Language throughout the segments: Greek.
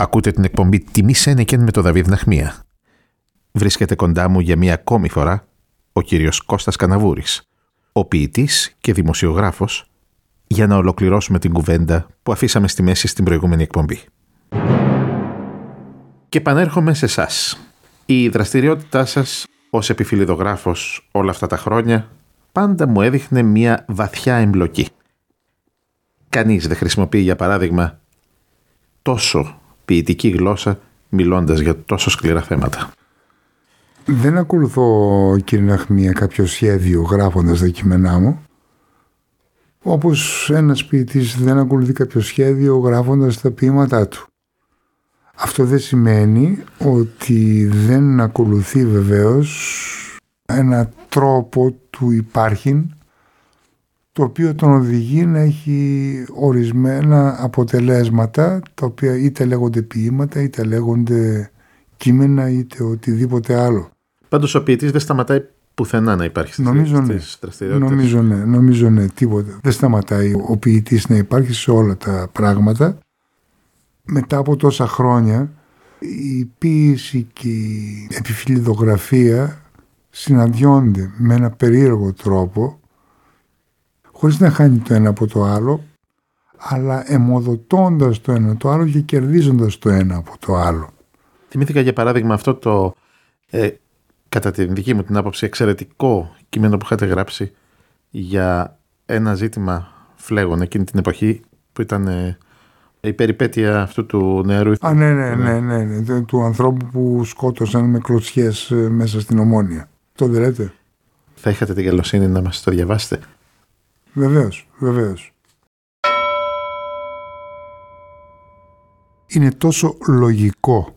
Ακούτε την εκπομπή «Τιμή Σένεκεν» με τον Δαβίδ Ναχμία. Βρίσκεται κοντά μου για μία ακόμη φορά ο κύριος Κώστας Καναβούρης, ο ποιητής και δημοσιογράφος, για να ολοκληρώσουμε την κουβέντα που αφήσαμε στη μέση στην προηγούμενη εκπομπή. Και επανέρχομαι σε εσάς. Η δραστηριότητά σας ως επιφυλιδογράφος όλα αυτά τα χρόνια πάντα μου έδειχνε μία βαθιά εμπλοκή. Κανείς δεν χρησιμοποιεί για παράδειγμα τόσο ποιητική γλώσσα μιλώντας για τόσο σκληρά θέματα. Δεν ακολουθώ κύριε Ναχμία κάποιο σχέδιο γράφοντας τα κείμενά μου όπως ένας ποιητής δεν ακολουθεί κάποιο σχέδιο γράφοντας τα ποίηματά του. Αυτό δεν σημαίνει ότι δεν ακολουθεί βεβαίως ένα τρόπο του υπάρχειν το οποίο τον οδηγεί να έχει ορισμένα αποτελέσματα τα οποία είτε λέγονται ποίηματα είτε λέγονται κείμενα είτε οτιδήποτε άλλο. Πάντως ο ποιητής δεν σταματάει πουθενά να υπάρχει στις, νομίζω, ναι. Νομίζω ναι, νομίζω ναι, τίποτα. Δεν σταματάει ο ποιητής να υπάρχει σε όλα τα πράγματα. Μετά από τόσα χρόνια η ποίηση και η επιφυλιδογραφία συναντιόνται με ένα περίεργο τρόπο χωρίς να χάνει το ένα από το άλλο, αλλά εμοδοτώντας το ένα το άλλο και κερδίζοντας το ένα από το άλλο. Θυμήθηκα για παράδειγμα αυτό το, ε, κατά την δική μου την άποψη, εξαιρετικό κείμενο που είχατε γράψει για ένα ζήτημα φλέγων εκείνη την εποχή που ήταν ε, η περιπέτεια αυτού του νεαρού. Α, ναι, ναι, ναι, ναι, ναι, του ανθρώπου που σκότωσαν με κλωτσιές ε, μέσα στην Ομόνια. Το δεν λέτε. Θα είχατε την καλοσύνη να μας το διαβάσετε. Βεβαίως, βεβαίως. Είναι τόσο λογικό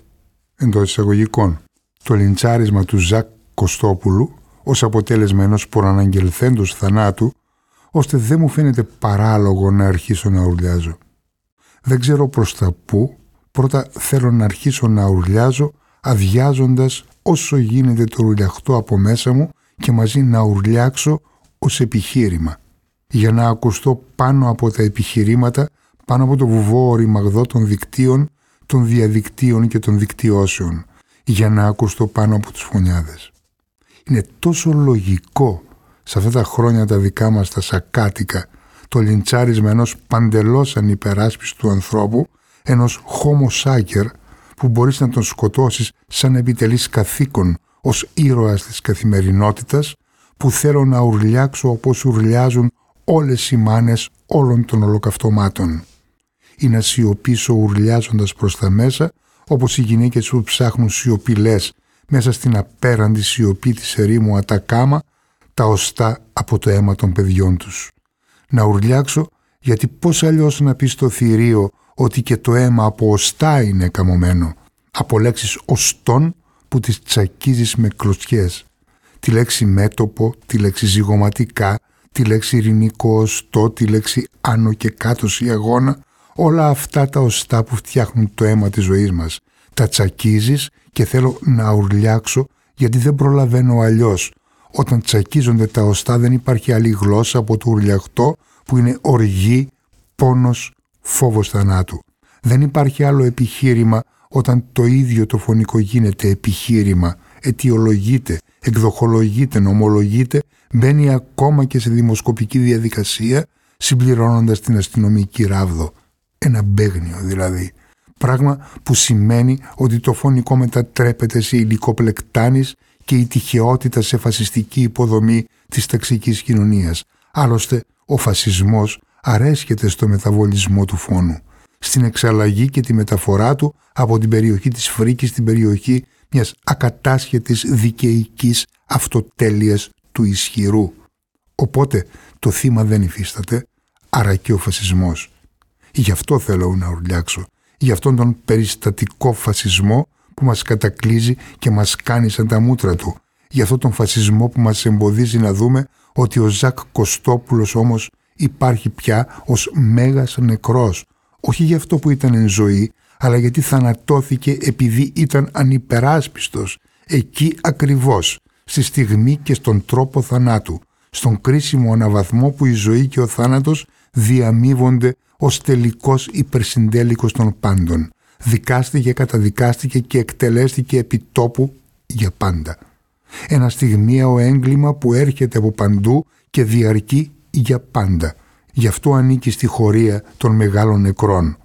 εντός εισαγωγικών το λιντσάρισμα του Ζακ Κωστόπουλου ως αποτέλεσμα ενός προαναγγελθέντος θανάτου ώστε δεν μου φαίνεται παράλογο να αρχίσω να ουρλιάζω. Δεν ξέρω προς τα πού, πρώτα θέλω να αρχίσω να ουρλιάζω αδειάζοντας όσο γίνεται το ουρλιαχτό από μέσα μου και μαζί να ουρλιάξω ως επιχείρημα για να ακουστώ πάνω από τα επιχειρήματα, πάνω από το βουβό οριμαγδό των δικτύων, των διαδικτύων και των δικτυώσεων, για να ακουστώ πάνω από τους φωνιάδες. Είναι τόσο λογικό σε αυτά τα χρόνια τα δικά μας τα σακάτικα το λιντσάρισμα ενός παντελώς ανυπεράσπιστου ανθρώπου, ενός homo που μπορείς να τον σκοτώσεις σαν επιτελείς καθήκον ως ήρωας της καθημερινότητας, που θέλω να ουρλιάξω όπως ουρλιάζουν όλες οι μάνες όλων των ολοκαυτωμάτων ή να σιωπήσω ουρλιάζοντας προς τα μέσα όπως οι γυναίκες που ψάχνουν σιωπηλέ μέσα στην απέραντη σιωπή της ερήμου Ατακάμα τα οστά από το αίμα των παιδιών τους. Να ουρλιάξω γιατί πώς αλλιώς να πεις στο θηρίο ότι και το αίμα από οστά είναι καμωμένο; Από λέξεις οστών που τις τσακίζεις με κλωτσιές. Τη λέξη μέτωπο, τη λέξη ζυγωματικά, τη λέξη ειρηνικός το τη λέξη άνω και κάτω ή αγώνα, όλα αυτά τα οστά που φτιάχνουν το αίμα της ζωής μας. Τα τσακίζεις και θέλω να ουρλιάξω γιατί δεν προλαβαίνω αλλιώς. Όταν τσακίζονται τα οστά δεν υπάρχει άλλη γλώσσα από το ουρλιαχτό που είναι οργή, πόνος, φόβος θανάτου. Δεν υπάρχει άλλο επιχείρημα όταν το ίδιο το φωνικό γίνεται επιχείρημα, αιτιολογείται, εκδοχολογείται, νομολογείται μπαίνει ακόμα και σε δημοσκοπική διαδικασία συμπληρώνοντας την αστυνομική ράβδο. Ένα μπέγνιο δηλαδή. Πράγμα που σημαίνει ότι το φωνικό μετατρέπεται σε υλικό πλεκτάνης και η τυχεότητα σε φασιστική υποδομή της ταξικής κοινωνίας. Άλλωστε, ο φασισμός αρέσκεται στο μεταβολισμό του φόνου, στην εξαλλαγή και τη μεταφορά του από την περιοχή της Φρίκης στην περιοχή μιας ακατάσχετης δικαιικής αυτοτέλειας του ισχυρού. Οπότε το θύμα δεν υφίσταται, άρα και ο φασισμός. Γι' αυτό θέλω να ουρλιάξω. Γι' αυτόν τον περιστατικό φασισμό που μας κατακλίζει και μας κάνει σαν τα μούτρα του. Γι' αυτόν τον φασισμό που μας εμποδίζει να δούμε ότι ο Ζακ Κωστόπουλος όμως υπάρχει πια ως μέγας νεκρός. Όχι για αυτό που ήταν εν ζωή, αλλά γιατί θανατώθηκε επειδή ήταν ανυπεράσπιστος. Εκεί ακριβώς στη στιγμή και στον τρόπο θανάτου, στον κρίσιμο αναβαθμό που η ζωή και ο θάνατος διαμείβονται ως τελικός υπερσυντέλικος των πάντων. δικάστηκε, καταδικάστηκε και εκτελέστηκε επί τόπου για πάντα. Ένα στιγμιαίο έγκλημα που έρχεται από παντού και διαρκεί για πάντα. Γι' αυτό ανήκει στη χωρία των μεγάλων νεκρών.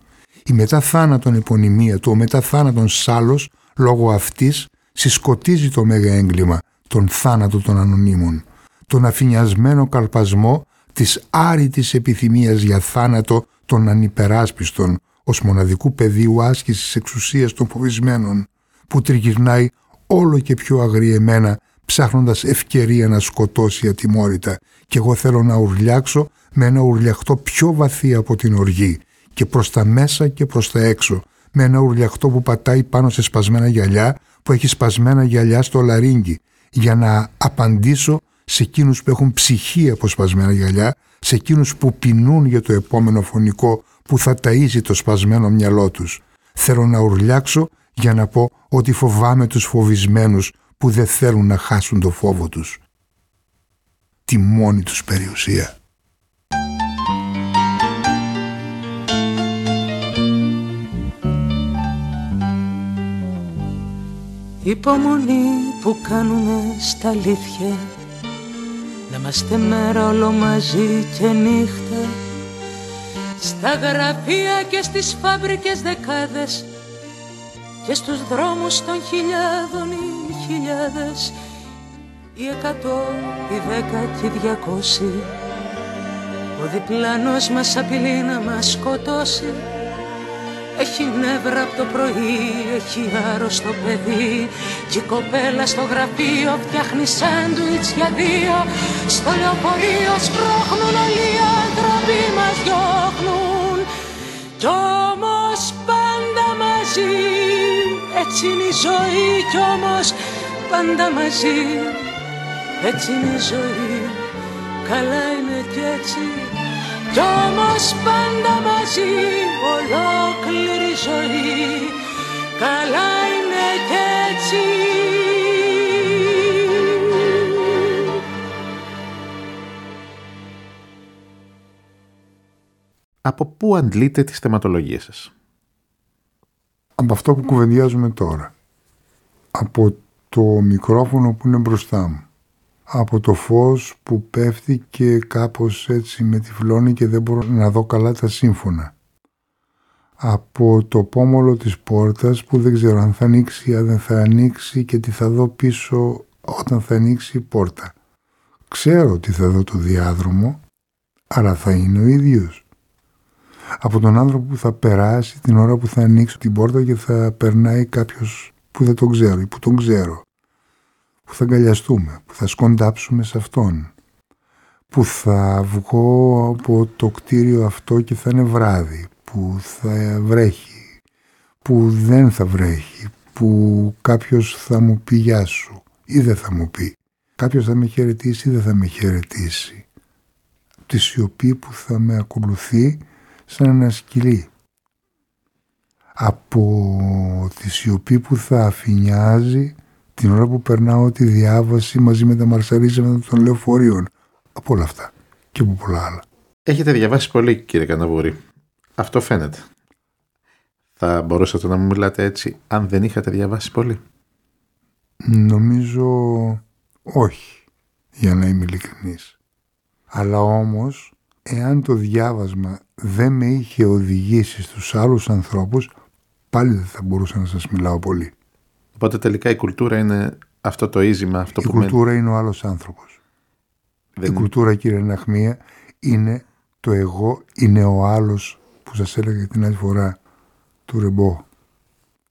Η μετά θάνατον επωνυμία του, ο μετά θάνατον σάλος, λόγω αυτής, συσκοτίζει το μέγα έγκλημα, τον θάνατο των ανωνύμων, τον αφηνιασμένο καλπασμό της άρρητης επιθυμίας για θάνατο των ανυπεράσπιστων ως μοναδικού πεδίου άσκησης εξουσίας των φοβισμένων, που τριγυρνάει όλο και πιο αγριεμένα ψάχνοντας ευκαιρία να σκοτώσει ατιμόρυτα. Και εγώ θέλω να ουρλιάξω με ένα ουρλιαχτό πιο βαθύ από την οργή και προς τα μέσα και προς τα έξω με ένα ουρλιαχτό που πατάει πάνω σε σπασμένα γυαλιά που έχει σπασμένα γυαλιά στο λαρίνγκι για να απαντήσω σε εκείνους που έχουν ψυχή από σπασμένα γυαλιά σε εκείνους που πεινούν για το επόμενο φωνικό που θα ταΐζει το σπασμένο μυαλό τους. Θέλω να ουρλιάξω για να πω ότι φοβάμαι τους φοβισμένους που δεν θέλουν να χάσουν το φόβο τους. Τη μόνη τους περιουσία. Υπομονή που κάνουμε στα αλήθεια. Να είμαστε μέρα όλο μαζί και νύχτα. Στα γραφεία και στις φάμπρικες δεκάδες. Και στους δρόμους των χιλιάδων οι χιλιάδες. Οι εκατό, οι δέκα και οι διακόσι Ο διπλανός μας απειλεί να μας σκοτώσει έχει νεύρα από το πρωί, έχει άρρωστο παιδί Κι η κοπέλα στο γραφείο φτιάχνει σάντουιτς για δύο. Στο λεωφορείο σπρώχνουν όλοι οι άνθρωποι μας διώχνουν. Κι όμως πάντα μαζί Έτσι είναι η ζωή κι όμως πάντα μαζί. Έτσι είναι η ζωή Καλά είναι κι έτσι. Κι όμως πάντα μαζί ολόκληρη ζωή Καλά είναι κι έτσι Από πού αντλείτε τις θεματολογίες σας; Από αυτό που κουβεντιάζουμε τώρα. Από το μικρόφωνο που είναι μπροστά μου από το φως που πέφτει και κάπως έτσι με τυφλώνει και δεν μπορώ να δω καλά τα σύμφωνα. Από το πόμολο της πόρτας που δεν ξέρω αν θα ανοίξει, αν δεν θα ανοίξει και τι θα δω πίσω όταν θα ανοίξει η πόρτα. Ξέρω ότι θα δω το διάδρομο, αλλά θα είναι ο ίδιος. Από τον άνθρωπο που θα περάσει την ώρα που θα ανοίξει την πόρτα και θα περνάει κάποιος που δεν τον ξέρω ή που τον ξέρω που θα αγκαλιαστούμε, που θα σκοντάψουμε σε αυτόν, που θα βγω από το κτίριο αυτό και θα είναι βράδυ, που θα βρέχει, που δεν θα βρέχει, που κάποιος θα μου πει γεια σου ή δεν θα μου πει. Κάποιος θα με χαιρετήσει ή δεν θα με χαιρετήσει. Τη σιωπή που θα με ακολουθεί σαν ένα σκυλί. Από τη σιωπή που θα αφηνιάζει την ώρα που περνάω τη διάβαση μαζί με τα μαρσαρίσματα των λεωφορείων. Από όλα αυτά και από πολλά άλλα. Έχετε διαβάσει πολύ κύριε Καναβούρη. Αυτό φαίνεται. Θα μπορούσατε να μου μιλάτε έτσι αν δεν είχατε διαβάσει πολύ; Νομίζω όχι, για να είμαι ειλικρινής. Αλλά όμως, εάν το διάβασμα δεν με είχε οδηγήσει στους άλλους ανθρώπους, πάλι δεν θα μπορούσα να σας μιλάω πολύ. Οπότε τελικά η κουλτούρα είναι αυτό το ίζημα. Αυτό η κουλτούρα είναι ο άλλος άνθρωπος. Η κουλτούρα κύριε Ναχμία είναι το εγώ είναι ο άλλος που σας έλεγα την άλλη φορά του Ρεμπό.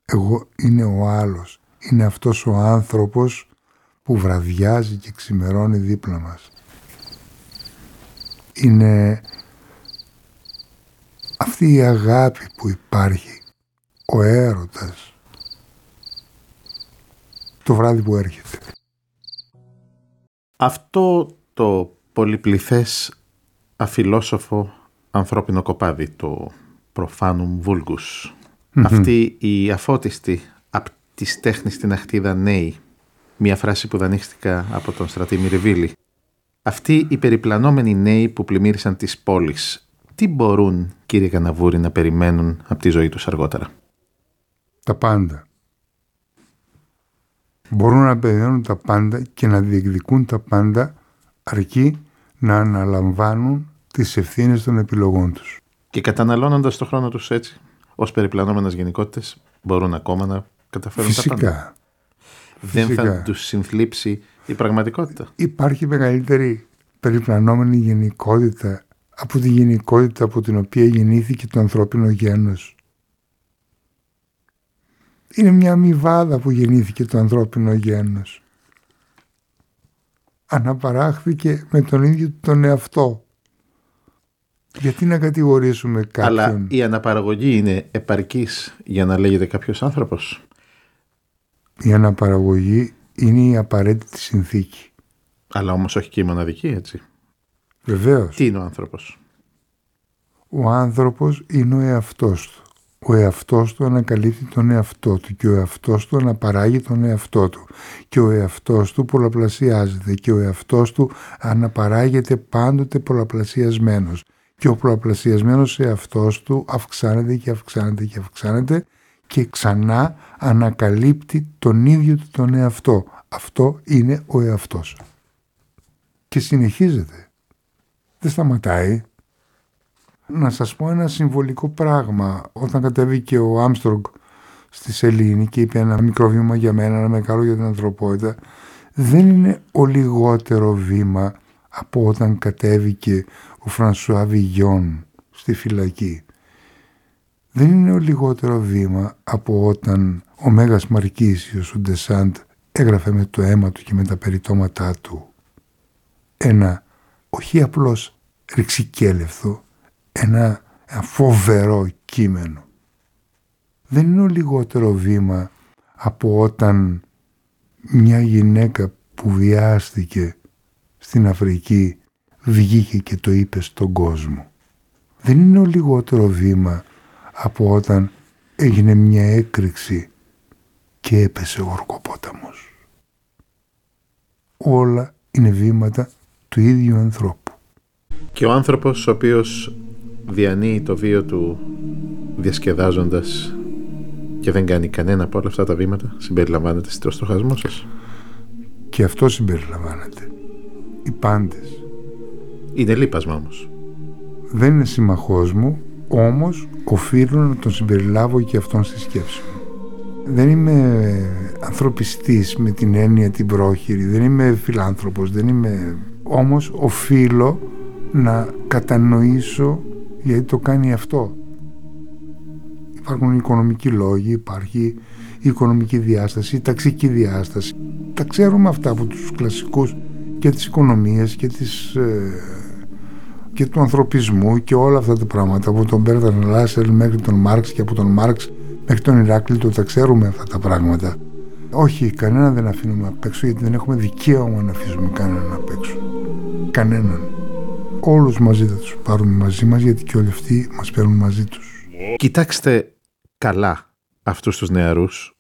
Εγώ είναι ο άλλος. Είναι αυτός ο άνθρωπος που βραδιάζει και ξημερώνει δίπλα μας. Είναι αυτή η αγάπη που υπάρχει, ο έρωτας, το βράδυ που έρχεται. Αυτό το πολυπληθές αφιλόσοφο ανθρώπινο κοπάδι, το προφάνουμ βούλγους, αυτή η αφώτιστη από τη τέχνης στην αχτίδα νέη, μια φράση που δανείστηκα από τον στρατή Μυριβίλη, αυτοί οι περιπλανόμενοι νέοι που πλημμύρισαν τις πόλεις, τι μπορούν κύριε Καναβούρη να περιμένουν από τη ζωή τους αργότερα; τα πάντα. Μπορούν να περιμένουν τα πάντα και να διεκδικούν τα πάντα αρκεί να αναλαμβάνουν τις ευθύνες των επιλογών τους. Και καταναλώνοντας το χρόνο τους έτσι, ως περιπλανόμενες γενικότητες, μπορούν ακόμα να καταφέρουν Φυσικά. τα πάντα. Δεν θα Φυσικά. τους συνθλίψει η πραγματικότητα. Υπάρχει μεγαλύτερη περιπλανόμενη γενικότητα από τη γενικότητα από την οποία γεννήθηκε το ανθρώπινο γένος. Είναι μια αμοιβάδα που γεννήθηκε το ανθρώπινο γένος. Αναπαράχθηκε με τον ίδιο τον εαυτό. Γιατί να κατηγορήσουμε κάποιον; Αλλά η αναπαραγωγή είναι επαρκής για να λέγεται κάποιος άνθρωπος; Η αναπαραγωγή είναι η απαραίτητη συνθήκη. Αλλά όμως όχι και η μοναδική, έτσι. Βεβαίως. Τι είναι ο άνθρωπος; Ο άνθρωπος είναι ο εαυτός του. Ο εαυτός του ανακαλύπτει τον εαυτό του και ο εαυτός του αναπαράγει τον εαυτό του και ο εαυτός του πολλαπλασιάζεται και ο εαυτός του αναπαράγεται πάντοτε πολλαπλασιασμένος και ο πολλαπλασιασμένος εαυτός του αυξάνεται και αυξάνεται και αυξάνεται και ξανά ανακαλύπτει τον ίδιο του τον εαυτό. Αυτό είναι ο εαυτός. Και συνεχίζεται. Δεν σταματάει να σας πω ένα συμβολικό πράγμα. Όταν κατέβηκε ο Άμστρογκ στη Σελήνη και είπε ένα μικρό βήμα για μένα, ένα μεγάλο για την ανθρωπότητα, δεν είναι ο λιγότερο βήμα από όταν κατέβηκε ο Φρανσουά Βιγιόν στη φυλακή. Δεν είναι ο λιγότερο βήμα από όταν ο Μέγας Μαρκίσιος, ο Ντεσάντ, έγραφε με το αίμα του και με τα περιτώματά του ένα όχι απλώς ρηξικέλευθο, ένα, ένα φοβερό κείμενο. Δεν είναι ο λιγότερο βήμα από όταν μια γυναίκα που βιάστηκε στην Αφρική βγήκε και το είπε στον κόσμο. Δεν είναι ο λιγότερο βήμα από όταν έγινε μια έκρηξη και έπεσε ο ορκοπόταμος. Όλα είναι βήματα του ίδιου ανθρώπου. Και ο άνθρωπος ο οποίος διανύει το βίο του διασκεδάζοντας και δεν κάνει κανένα από όλα αυτά τα βήματα συμπεριλαμβάνεται στο στοχασμό σας; Και αυτό συμπεριλαμβάνεται. Οι πάντες. Είναι λείπασμα όμως. Δεν είναι συμμαχός μου, όμως οφείλω να τον συμπεριλάβω και αυτόν στη σκέψη μου. Δεν είμαι ανθρωπιστής με την έννοια την πρόχειρη, δεν είμαι φιλάνθρωπος, δεν είμαι... Όμως οφείλω να κατανοήσω γιατί το κάνει αυτό. Υπάρχουν οικονομικοί λόγοι, υπάρχει η οικονομική διάσταση, η ταξική διάσταση. Τα ξέρουμε αυτά από τους κλασικούς και τις οικονομίες και, τις, ε, και του ανθρωπισμού και όλα αυτά τα πράγματα από τον Μπέρταν Λάσελ μέχρι τον Μάρξ και από τον Μάρξ μέχρι τον Ηράκλειτο τα ξέρουμε αυτά τα πράγματα. Όχι, κανέναν δεν αφήνουμε απ' έξω γιατί δεν έχουμε δικαίωμα να αφήσουμε κανέναν απ' έξω. Κανέναν. Όλους μαζί θα τους πάρουμε μαζί μας γιατί και όλοι αυτοί μας παίρνουν μαζί τους. Κοιτάξτε καλά αυτούς τους νεαρούς.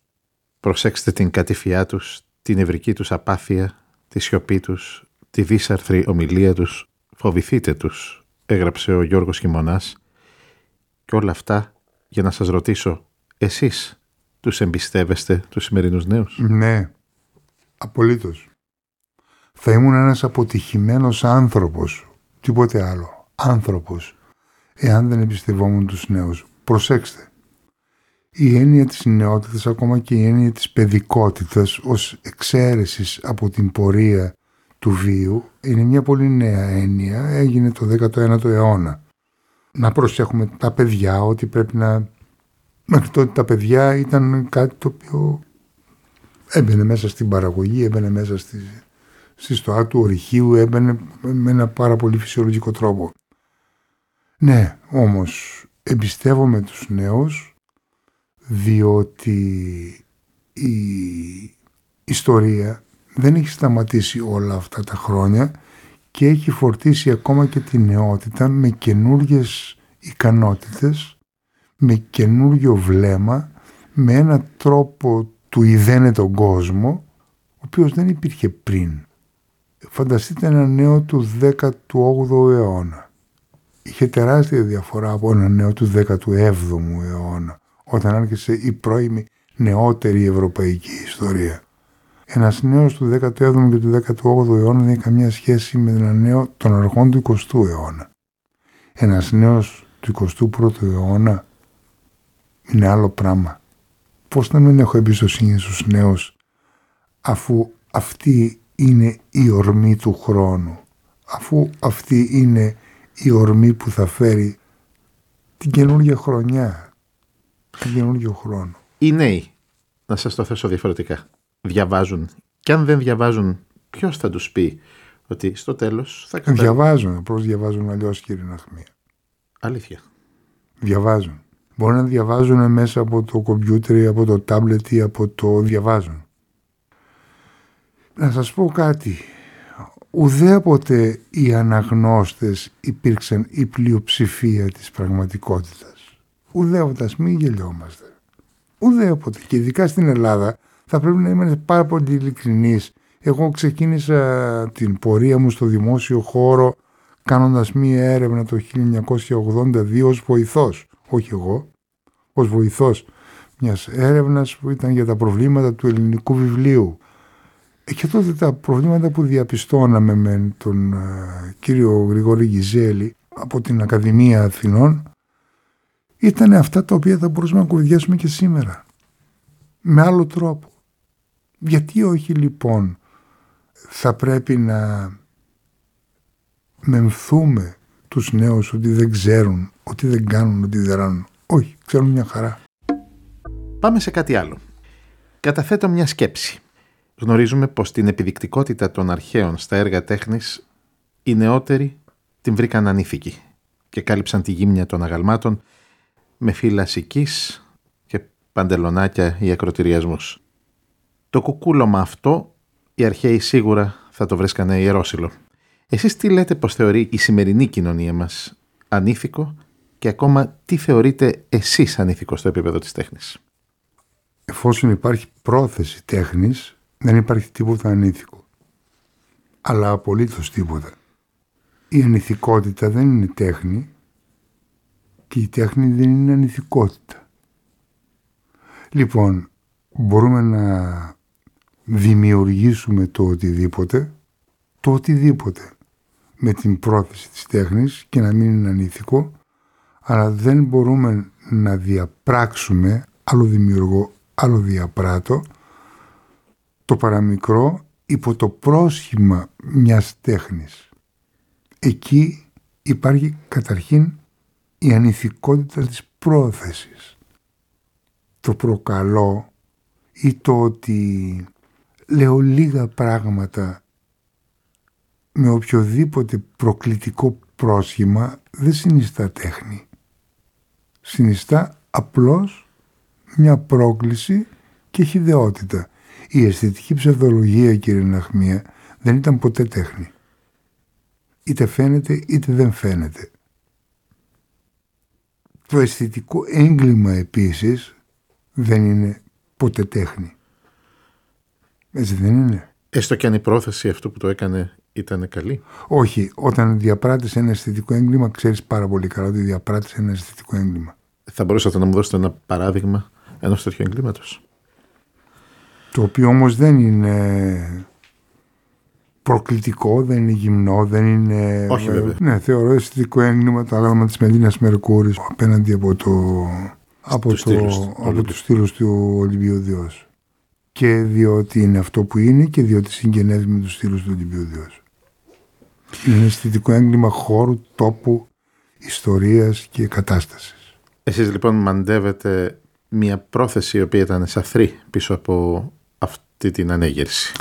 Προσέξτε την κατηφιά τους, την ευρική τους απάθεια, τη σιωπή τους, τη δίσαρθρη ομιλία τους. Φοβηθείτε τους, έγραψε ο Γιώργος Χιμωνάς. Και όλα αυτά για να σας ρωτήσω, εσείς τους εμπιστεύεστε τους σημερινούς νέους; Ναι, απολύτως. Θα ήμουν ένας αποτυχημένος άνθρωπος, τίποτε άλλο, άνθρωπος, εάν δεν εμπιστευόμουν τους νέους. Προσέξτε, η έννοια της νεότητας, ακόμα και η έννοια της παιδικότητας ως εξαίρεσης από την πορεία του βίου, είναι μια πολύ νέα έννοια, έγινε το 19ο αιώνα. Να προσέχουμε τα παιδιά, ότι πρέπει να... Μέχρι τότε τα παιδιά ήταν κάτι το οποίο έμπαινε μέσα στην παραγωγή, έμπαινε μέσα στη, στη στοά του ορυχείου, έμπαινε με ένα πάρα πολύ φυσιολογικό τρόπο. Ναι, όμως εμπιστεύομαι τους νέους διότι η ιστορία δεν έχει σταματήσει όλα αυτά τα χρόνια και έχει φορτίσει ακόμα και τη νεότητα με καινούργιες ικανότητες, με καινούργιο βλέμμα, με ένα τρόπο του ιδένε τον κόσμο, ο οποίος δεν υπήρχε πριν. Φανταστείτε ένα νέο του 18ου αιώνα. Είχε τεράστια διαφορά από ένα νέο του 17ου αιώνα, όταν άρχισε η πρώιμη νεότερη ευρωπαϊκή ιστορία. Ένας νέος του 17ου και του 18ου αιώνα δεν έχει καμία σχέση με ένα νέο των αρχών του 20ου αιώνα. Ένας νέος του 21ου αιώνα είναι άλλο πράγμα. Πώς να μην έχω εμπιστοσύνη στους νέους αφού αυτή είναι η ορμή του χρόνου, αφού αυτή είναι η ορμή που θα φέρει την καινούργια χρονιά, την καινούργιο χρόνο. Οι νέοι, να σας το θέσω διαφορετικά, διαβάζουν και αν δεν διαβάζουν ποιος θα τους πει ότι στο τέλος θα καταλάβουν; Διαβάζουν, απλώς διαβάζουν αλλιώς κύριε Ναχμία. Αλήθεια. Διαβάζουν. Μπορεί να διαβάζουν μέσα από το κομπιούτερ ή από το τάμπλετ ή από το διαβάζουν. Να σας πω κάτι. Ουδέποτε οι αναγνώστες υπήρξαν η πλειοψηφία της πραγματικότητας. Ουδέποτε, ας μην γελιόμαστε. Ουδέποτε. Και ειδικά στην Ελλάδα θα πρέπει να είμαστε πάρα πολύ ειλικρινείς. Εγώ ξεκίνησα την πορεία μου στο δημόσιο χώρο κάνοντας μία έρευνα το 1982 ως βοηθός. Όχι εγώ, ως βοηθός μιας έρευνας που ήταν για τα προβλήματα του ελληνικού βιβλίου ε, και τότε τα προβλήματα που διαπιστώναμε με τον ε, κύριο Γρηγόρη Γιζέλη από την Ακαδημία Αθηνών ήταν αυτά τα οποία θα μπορούσαμε να κουβεντιάσουμε και σήμερα. Με άλλο τρόπο. Γιατί όχι λοιπόν θα πρέπει να μεμφθούμε τους νέους ότι δεν ξέρουν, ότι δεν κάνουν, ότι δεν ράνουν. Όχι, ξέρουν μια χαρά. Πάμε σε κάτι άλλο. Καταθέτω μια σκέψη γνωρίζουμε πως την επιδεικτικότητα των αρχαίων στα έργα τέχνης οι νεότεροι την βρήκαν ανήθικη και κάλυψαν τη γύμνια των αγαλμάτων με φύλλα σικής και παντελονάκια ή ακροτηριασμούς. Το κουκούλωμα αυτό οι αρχαίοι σίγουρα θα το βρίσκανε ιερόσιλο. Εσείς τι λέτε πως θεωρεί η σημερινή κοινωνία μας ανήθικο και ακόμα τι θεωρείτε εσείς ανήθικο στο επίπεδο της τέχνης; Εφόσον υπάρχει πρόθεση τέχνης, δεν υπάρχει τίποτα ανήθικο. Αλλά απολύτως τίποτα. Η ανηθικότητα δεν είναι τέχνη και η τέχνη δεν είναι ανηθικότητα. Λοιπόν, μπορούμε να δημιουργήσουμε το οτιδήποτε, το οτιδήποτε, με την πρόθεση της τέχνης και να μην είναι ανήθικο, αλλά δεν μπορούμε να διαπράξουμε, άλλο δημιουργώ, άλλο διαπράττω, το παραμικρό υπό το πρόσχημα μιας τέχνης. Εκεί υπάρχει καταρχήν η ανηθικότητα της πρόθεσης. Το προκαλώ ή το ότι λέω λίγα πράγματα με οποιοδήποτε προκλητικό πρόσχημα δεν συνιστά τέχνη. Συνιστά απλώς μια πρόκληση και χιδεότητα. Η αισθητική ψευδολογία, κύριε Ναχμία, δεν ήταν ποτέ τέχνη. Είτε φαίνεται είτε δεν φαίνεται. Το αισθητικό έγκλημα επίσης δεν είναι ποτέ τέχνη. Έτσι δεν είναι. Έστω και αν η πρόθεση αυτού που το έκανε ήταν καλή. Όχι. Όταν διαπράττεις ένα αισθητικό έγκλημα, ξέρεις πάρα πολύ καλά ότι διαπράττεις ένα αισθητικό έγκλημα. Θα μπορούσατε να μου δώσετε ένα παράδειγμα ενός τέτοιου εγκλήματος; Το οποίο όμως δεν είναι προκλητικό, δεν είναι γυμνό, δεν είναι... Όχι βέβαια. Ναι, θεωρώ αισθητικό έγκλημα το άγαλμα της Μελίνας Μερκούρης απέναντι από το... Από, το, στήλους, από τους στήλους του Ολυμπίου Διός. Και διότι είναι αυτό που είναι και διότι συγγενεύει με τους στήλους του Ολυμπίου Διός. Είναι αισθητικό έγκλημα χώρου, τόπου, ιστορίας και κατάστασης. Εσείς λοιπόν μαντεύετε μια πρόθεση η οποία ήταν σαθρή πίσω από αυτή την ανέγερση.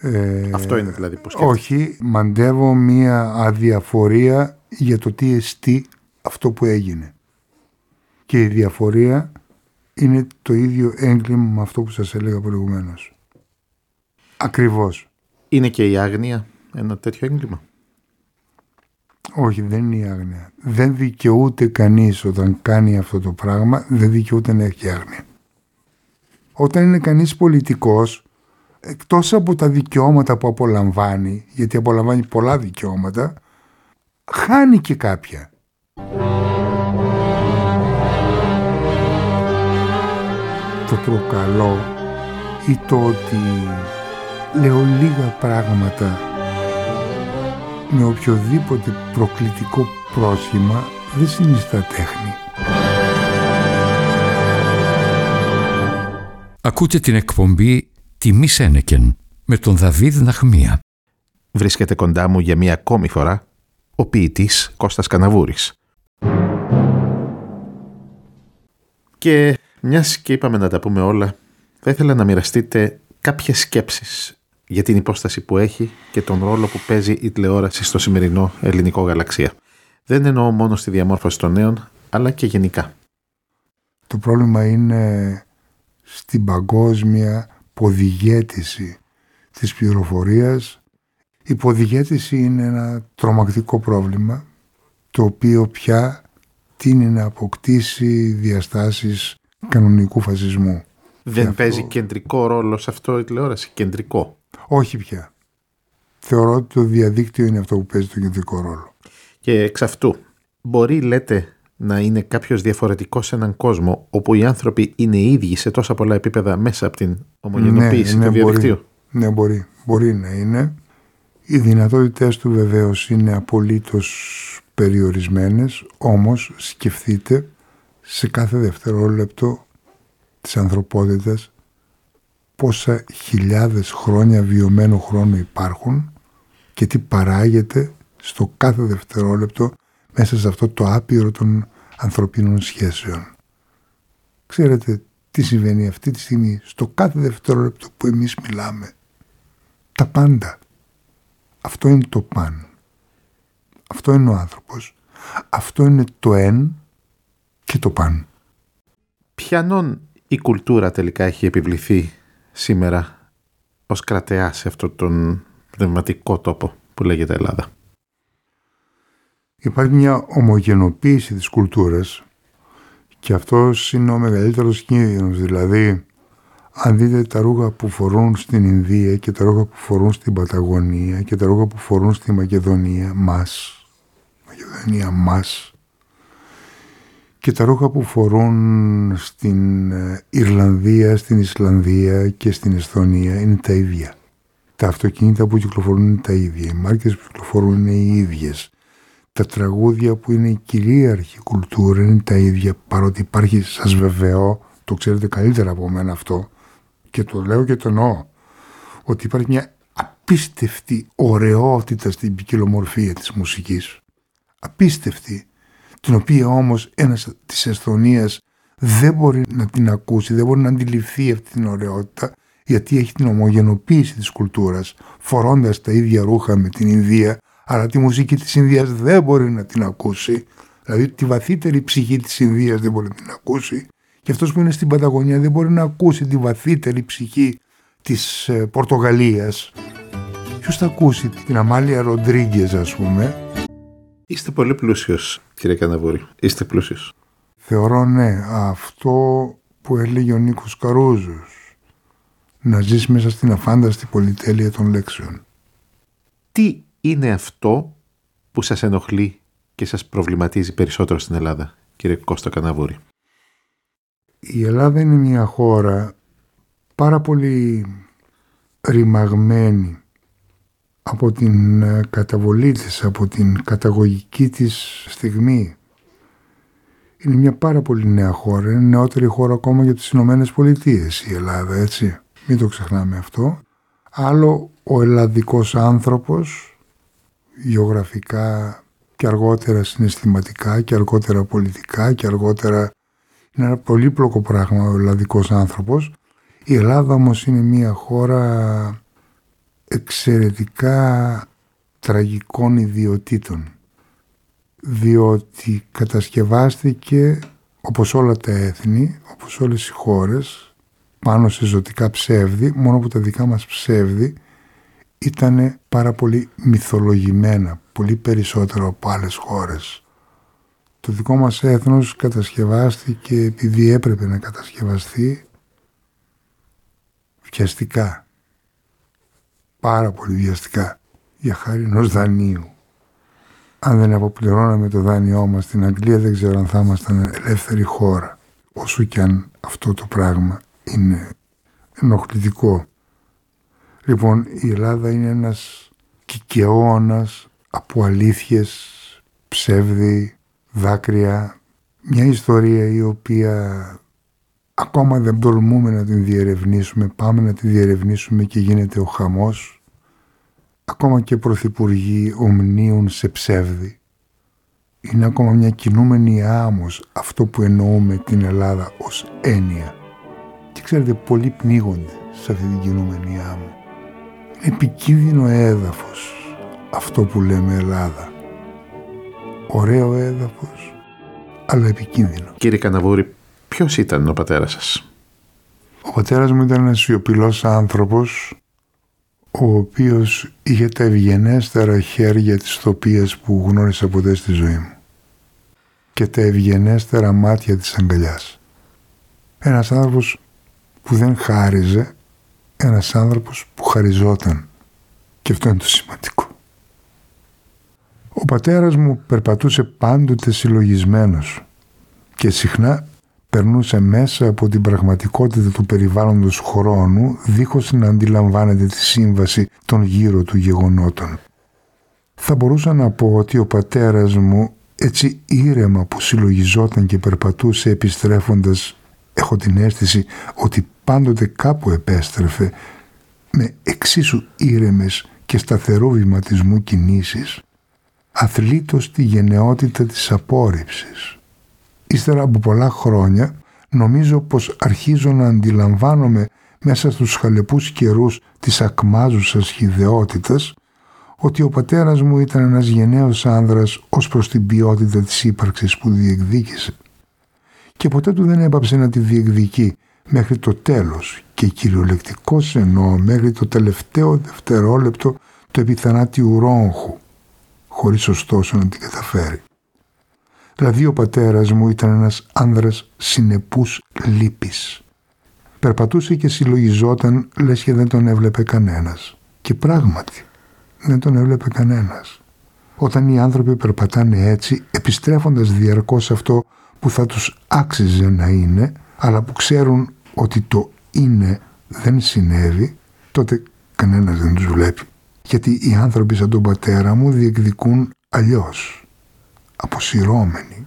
Ε, Αυτό είναι δηλαδή που Όχι, μαντεύω μία αδιαφορία για το τι εστί αυτό που έγινε. Και η διαφορία είναι το ίδιο έγκλημα με αυτό που σας έλεγα προηγουμένως. Ακριβώς. Είναι και η άγνοια ένα τέτοιο έγκλημα; Όχι, δεν είναι η άγνοια. Δεν δικαιούται κανείς όταν κάνει αυτό το πράγμα, δεν δικαιούται να έχει άγνοια όταν είναι κανείς πολιτικός, εκτός από τα δικαιώματα που απολαμβάνει, γιατί απολαμβάνει πολλά δικαιώματα, χάνει και κάποια. Το προκαλώ ή το ότι λέω λίγα πράγματα με οποιοδήποτε προκλητικό πρόσχημα δεν συνιστά τέχνη. Ακούτε την εκπομπή «Τιμή Σένεκεν» με τον Δαβίδ Ναχμία. Βρίσκεται κοντά μου για μία ακόμη φορά ο ποιητής Κώστας Καναβούρης. Και μιας και είπαμε να τα πούμε όλα, θα ήθελα να μοιραστείτε κάποιες σκέψεις για την υπόσταση που έχει και τον ρόλο που παίζει η τηλεόραση στο σημερινό ελληνικό γαλαξία. Δεν εννοώ μόνο στη διαμόρφωση των νέων, αλλά και γενικά. Το πρόβλημα είναι στην παγκόσμια ποδηγέτηση της πληροφορίας. Η ποδηγέτηση είναι ένα τρομακτικό πρόβλημα, το οποίο πια τίνει να αποκτήσει διαστάσεις κανονικού φασισμού. Δεν παίζει κεντρικό ρόλο σε αυτό η τηλεόραση, κεντρικό. Όχι πια. Θεωρώ ότι το διαδίκτυο είναι αυτό που παίζει το κεντρικό ρόλο. Και εξ αυτού, μπορεί λέτε να είναι κάποιος διαφορετικός σε έναν κόσμο όπου οι άνθρωποι είναι ίδιοι σε τόσα πολλά επίπεδα μέσα από την ομογενοποίηση ναι, ναι, του διαδικτύου; ναι, μπορεί. Μπορεί να είναι. Οι δυνατότητες του βεβαίως είναι απολύτως περιορισμένες, όμως σκεφτείτε σε κάθε δευτερόλεπτο της ανθρωπότητας πόσα χιλιάδες χρόνια βιωμένου χρόνου υπάρχουν και τι παράγεται στο κάθε δευτερόλεπτο μέσα σε αυτό το άπειρο των ανθρωπίνων σχέσεων. Ξέρετε τι συμβαίνει αυτή τη στιγμή στο κάθε δευτερόλεπτο που εμείς μιλάμε. Τα πάντα. Αυτό είναι το παν. Αυτό είναι ο άνθρωπος. Αυτό είναι το εν και το παν. Ποιανόν η κουλτούρα τελικά έχει επιβληθεί σήμερα ως κρατεά σε αυτόν τον πνευματικό τόπο που λέγεται Ελλάδα; Υπάρχει μια ομογενοποίηση της κουλτούρας και αυτός είναι ο μεγαλύτερος κίνδυνος. Δηλαδή, αν δείτε τα ρούχα που φορούν στην Ινδία και τα ρούχα που φορούν στην Παταγωνία και τα ρούχα που φορούν στη Μακεδονία, μας, Μακεδονία μας, και τα ρούχα που φορούν στην ε, Ιρλανδία, στην Ισλανδία και στην Εσθονία είναι τα ίδια. Τα αυτοκίνητα που κυκλοφορούν είναι τα ίδια. Οι μάρκες που κυκλοφορούν είναι οι ίδιες. Τα τραγούδια που είναι η κυρίαρχη κουλτούρα είναι τα ίδια. Παρότι υπάρχει, σας βεβαιώ, το ξέρετε καλύτερα από μένα αυτό και το λέω και το εννοώ, ότι υπάρχει μια απίστευτη ωραιότητα στην ποικιλομορφία της μουσικής. Απίστευτη την οποία όμως ένας της Εσθονίας δεν μπορεί να την ακούσει, δεν μπορεί να αντιληφθεί αυτή την ωραιότητα γιατί έχει την ομογενοποίηση της κουλτούρας φορώντας τα ίδια ρούχα με την Ινδία αλλά τη μουσική της Ινδίας δεν μπορεί να την ακούσει. Δηλαδή τη βαθύτερη ψυχή της Ινδίας δεν μπορεί να την ακούσει. Και αυτός που είναι στην Παταγωνία δεν μπορεί να ακούσει τη βαθύτερη ψυχή της ε, Πορτογαλίας. Ποιος θα ακούσει την Αμάλια Ροντρίγκες, ας πούμε; Είστε πολύ πλούσιος, κύριε Καναβούρη. Είστε πλούσιος. Θεωρώ ναι, αυτό που έλεγε ο Νίκος Καρούζος. Να ζεις μέσα στην αφάνταστη πολυτέλεια των λέξεων. Τι είναι αυτό που σας ενοχλεί και σας προβληματίζει περισσότερο στην Ελλάδα, κύριε Κώστα Καναβούρη. Η Ελλάδα είναι μια χώρα πάρα πολύ ρημαγμένη από την ε, καταβολή της, από την καταγωγική της στιγμή. Είναι μια πάρα πολύ νέα χώρα, είναι νεότερη χώρα ακόμα για τις Ηνωμένες Πολιτείες η Ελλάδα, έτσι. Μην το ξεχνάμε αυτό. Άλλο ο ελλαδικός άνθρωπος, γεωγραφικά και αργότερα συναισθηματικά και αργότερα πολιτικά και αργότερα είναι ένα πολύπλοκο πράγμα ο ελλαδικός άνθρωπος. Η Ελλάδα όμως είναι μια χώρα εξαιρετικά τραγικών ιδιωτήτων διότι κατασκευάστηκε όπως όλα τα έθνη, όπως όλες οι χώρες πάνω σε ζωτικά ψεύδη, μόνο που τα δικά μας ψεύδη ήταν πάρα πολύ μυθολογημένα, πολύ περισσότερο από άλλες χώρες. Το δικό μας έθνος κατασκευάστηκε επειδή έπρεπε να κατασκευαστεί βιαστικά πάρα πολύ βιαστικά για χάρη ενός δανείου. Αν δεν αποπληρώναμε το δάνειό μας στην Αγγλία δεν ξέρω αν θα ήμασταν ελεύθερη χώρα. Όσο και αν αυτό το πράγμα είναι ενοχλητικό. Λοιπόν, η Ελλάδα είναι ένας κικαιώνας από αλήθειες, ψεύδι, δάκρυα, μια ιστορία η οποία ακόμα δεν τολμούμε να την διερευνήσουμε, πάμε να τη διερευνήσουμε και γίνεται ο χαμός. Ακόμα και πρωθυπουργοί ομνίουν σε ψεύδι. Είναι ακόμα μια κινούμενη άμμος αυτό που εννοούμε την Ελλάδα ως έννοια. Και ξέρετε, πολλοί πνίγονται σε αυτή την κινούμενη άμμο. Είναι επικίνδυνο έδαφος αυτό που λέμε Ελλάδα. Ωραίο έδαφος, αλλά επικίνδυνο. Κύριε Καναβούρη, ποιος ήταν ο πατέρας σας; Ο πατέρας μου ήταν ένας σιωπηλός άνθρωπος ο οποίος είχε τα ευγενέστερα χέρια της τοπίας που γνώρισα ποτέ στη ζωή μου και τα ευγενέστερα μάτια της αγκαλιάς. Ένας άνθρωπος που δεν χάριζε, ένας άνθρωπος που χαριζόταν. Και αυτό είναι το σημαντικό. Ο πατέρας μου περπατούσε πάντοτε συλλογισμένος και συχνά περνούσε μέσα από την πραγματικότητα του περιβάλλοντος χρόνου δίχως να αντιλαμβάνεται τη σύμβαση των γύρω του γεγονότων. Θα μπορούσα να πω ότι ο πατέρας μου έτσι ήρεμα που συλλογιζόταν και περπατούσε επιστρέφοντας έχω την αίσθηση ότι πάντοτε κάπου επέστρεφε με εξίσου ήρεμες και σταθερού βηματισμού κινήσεις αθλήτως τη γενναιότητα της απόρριψης. Ύστερα από πολλά χρόνια νομίζω πως αρχίζω να αντιλαμβάνομαι μέσα στους χαλεπούς καιρούς της ακμάζουσας χιδεότητας ότι ο πατέρας μου ήταν ένας γενναίος άνδρας ως προς την ποιότητα της ύπαρξης που διεκδίκησε. Και ποτέ του δεν έπαψε να τη διεκδικεί μέχρι το τέλος και κυριολεκτικός εννοώ μέχρι το τελευταίο δευτερόλεπτο του επιθανάτιου ρόγχου, χωρίς ωστόσο να την καταφέρει. Δηλαδή ο πατέρας μου ήταν ένας άνδρας συνεπούς λύπης. Περπατούσε και συλλογιζόταν λες και δεν τον έβλεπε κανένας. Και πράγματι δεν τον έβλεπε κανένας. Όταν οι άνθρωποι περπατάνε έτσι, επιστρέφοντας διαρκώς αυτό που θα τους άξιζε να είναι, αλλά που ξέρουν ότι το είναι δεν συνέβη, τότε κανένας δεν τους βλέπει. Γιατί οι άνθρωποι σαν τον πατέρα μου διεκδικούν αλλιώς, αποσυρώμενοι,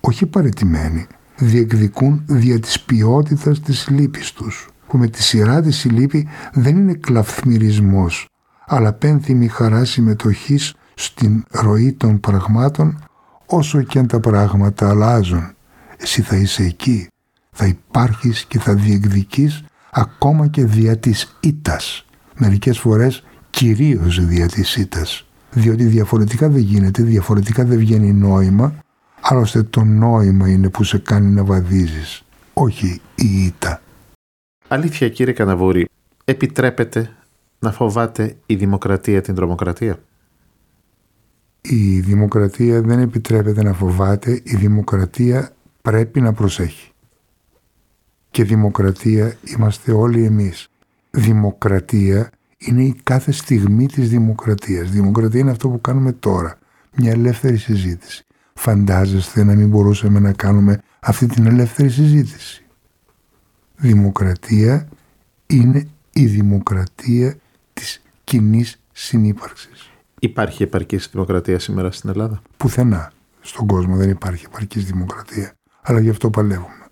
όχι παρετημένοι, διεκδικούν δια της ποιότητας της λύπης τους, που με τη σειρά της η λύπη δεν είναι κλαφθμυρισμός, αλλά πένθυμη χαρά συμμετοχής στην ροή των πραγμάτων όσο και αν τα πράγματα αλλάζουν. Εσύ θα είσαι εκεί, θα υπάρχεις και θα διεκδικείς ακόμα και δια της ήτας. Μερικές φορές κυρίως δια της ήτας. Διότι διαφορετικά δεν γίνεται, διαφορετικά δεν βγαίνει νόημα, άλλωστε το νόημα είναι που σε κάνει να βαδίζεις, όχι η ήττα. Αλήθεια κύριε Καναβούρη, επιτρέπετε να φοβάται η δημοκρατία την τρομοκρατία; Η δημοκρατία δεν επιτρέπεται να φοβάται, η δημοκρατία πρέπει να προσέχει. Και δημοκρατία είμαστε όλοι εμείς. Δημοκρατία είναι η κάθε στιγμή της δημοκρατίας. Δημοκρατία είναι αυτό που κάνουμε τώρα. Μια ελεύθερη συζήτηση. Φαντάζεστε να μην μπορούσαμε να κάνουμε αυτή την ελεύθερη συζήτηση. Δημοκρατία είναι η δημοκρατία της κοινή συνύπαρξης. Υπάρχει επαρκής δημοκρατία σήμερα στην Ελλάδα; Πουθενά στον κόσμο δεν υπάρχει επαρκής δημοκρατία. Αλλά γι' αυτό παλεύουμε.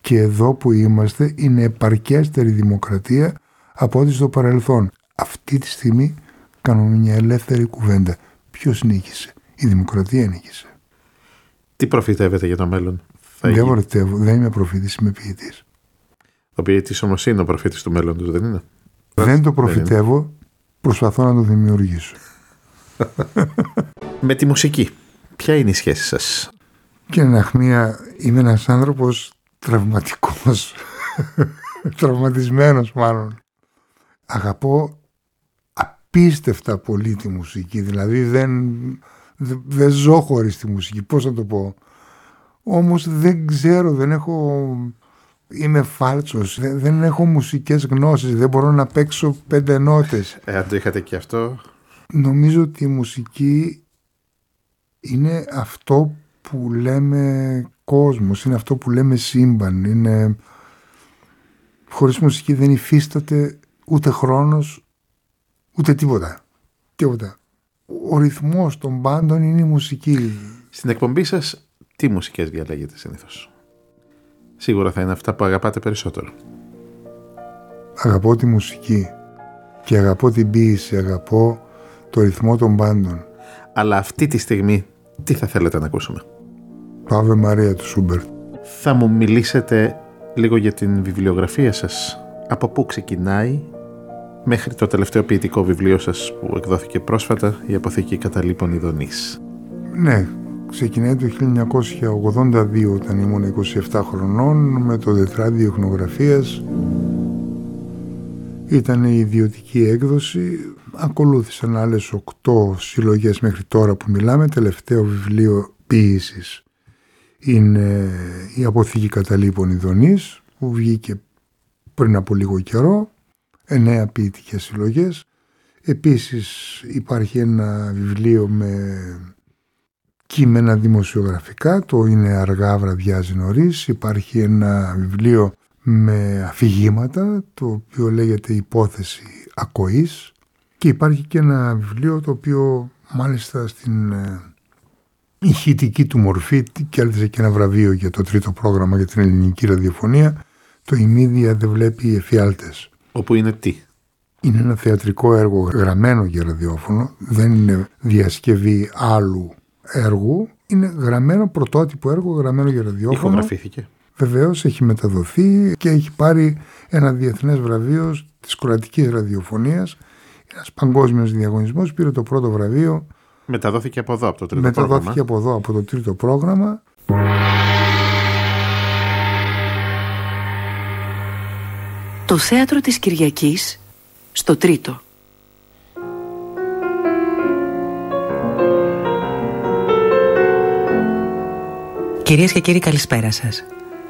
Και εδώ που είμαστε είναι επαρκέστερη δημοκρατία από ό,τι στο παρελθόν. Αυτή τη στιγμή κάνουμε μια ελεύθερη κουβέντα. Ποιος νίκησε; Η δημοκρατία νίκησε. Τι προφητεύετε για το μέλλον; Θα δεν προφητεύω. Δεν είμαι προφήτης, είμαι ποιητής. Ο ποιητής όμως είναι ο προφήτης του μέλλοντος, δεν είναι; Δεν το προφητεύω, προσπαθώ να το δημιουργήσω. Με τη μουσική, ποια είναι η σχέση σας; Και Ναχμία, είμαι ένας άνθρωπος τραυματικός, τραυματισμένος μάλλον. Αγαπώ απίστευτα πολύ τη μουσική, δηλαδή δεν, δεν, δεν ζω χωρίς τη μουσική, πώς να το πω. Όμως δεν ξέρω, δεν έχω είμαι φάλτσος, δεν, έχω μουσικές γνώσεις, δεν μπορώ να παίξω πέντε νότες. Ε, αν το είχατε και αυτό. Νομίζω ότι η μουσική είναι αυτό που λέμε κόσμος, είναι αυτό που λέμε σύμπαν, είναι Χωρίς μουσική δεν υφίσταται ούτε χρόνος, ούτε τίποτα. Τίποτα. Ο ρυθμός των πάντων είναι η μουσική. Στην εκπομπή σας, τι μουσικές διαλέγετε συνήθως; Σίγουρα θα είναι αυτά που αγαπάτε περισσότερο. Αγαπώ τη μουσική και αγαπώ την ποίηση, αγαπώ το ρυθμό των πάντων. Αλλά αυτή τη στιγμή τι θα θέλετε να ακούσουμε; Το Ave Μαρία του Σούμπερτ. Θα μου μιλήσετε λίγο για την βιβλιογραφία σας. Από πού ξεκινάει μέχρι το τελευταίο ποιητικό βιβλίο σας που εκδόθηκε πρόσφατα, η Αποθήκη Καταλήπων Ιδονής. Ναι, ξεκινάει το 1982 όταν ήμουν 27 χρονών με το τετράδιο εχνογραφίας. Ήταν η ιδιωτική έκδοση. Ακολούθησαν άλλες οκτώ συλλογές μέχρι τώρα που μιλάμε. Τελευταίο βιβλίο ποίησης είναι η Αποθήκη Καταλήπων Ιδονής που βγήκε πριν από λίγο καιρό. Εννέα ποιητικές συλλογές. Επίσης υπάρχει ένα βιβλίο με κείμενα δημοσιογραφικά, το είναι αργά βραδιάζει νωρίς. Υπάρχει ένα βιβλίο με αφηγήματα, το οποίο λέγεται υπόθεση ακοής και υπάρχει και ένα βιβλίο το οποίο μάλιστα στην ε, ηχητική του μορφή κέρδισε και ένα βραβείο για το τρίτο πρόγραμμα για την ελληνική ραδιοφωνία το «Η δεν βλέπει εφιάλτες». Όπου είναι τι; Είναι ένα θεατρικό έργο γραμμένο για ραδιόφωνο, δεν είναι διασκευή άλλου έργου. Είναι γραμμένο πρωτότυπο έργο, γραμμένο για ραδιόφωνο. Ηχογραφήθηκε. Βεβαίως έχει μεταδοθεί και έχει πάρει ένα διεθνές βραβείο της κροατικής ραδιοφωνίας. Ένας παγκόσμιος διαγωνισμός πήρε το πρώτο βραβείο. Μεταδόθηκε από εδώ, από το τρίτο Μεταδόθηκε πρόγραμμα. από εδώ, από το τρίτο πρόγραμμα. Το θέατρο της Κυριακής στο τρίτο. Κυρίες και κύριοι καλησπέρα σας.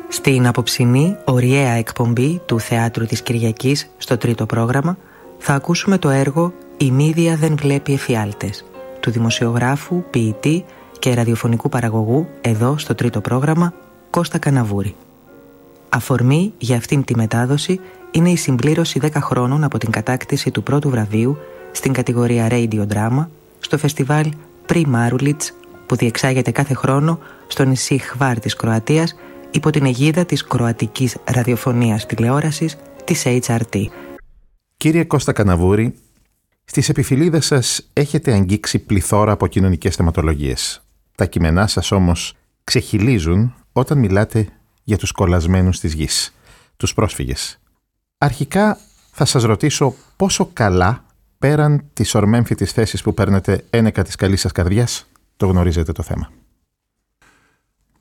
Στην απόψινή ωριαία εκπομπή του Θεάτρου της Κυριακής στο τρίτο πρόγραμμα θα ακούσουμε το έργο «Η μύδια δεν βλέπει εφιάλτες» του δημοσιογράφου, ποιητή και ραδιοφωνικού παραγωγού εδώ στο τρίτο πρόγραμμα Κώστα Καναβούρη. Αφορμή για αυτήν τη μετάδοση είναι η συμπλήρωση 10 χρόνων από την κατάκτηση του πρώτου βραβείου στην κατηγορία Radio Drama στο φεστιβάλ Pri Marulits που διεξάγεται κάθε χρόνο στο νησί Χβάρ της Κροατίας υπό την αιγίδα της Κροατικής Ραδιοφωνίας Τηλεόρασης της HRT. Κύριε Κώστα Καναβούρη, στις επιφυλίδες σας έχετε αγγίξει πληθώρα από κοινωνικές θεματολογίες. Τα κείμενά σας όμως ξεχυλίζουν όταν μιλάτε για τους κολλασμένους της γης, τους πρόσφυγες. Αρχικά θα σας ρωτήσω πόσο καλά, πέραν της ορμέμφητης θέσης που παίρνετε ένεκα της καλής σας καρδιάς, το γνωρίζετε το θέμα.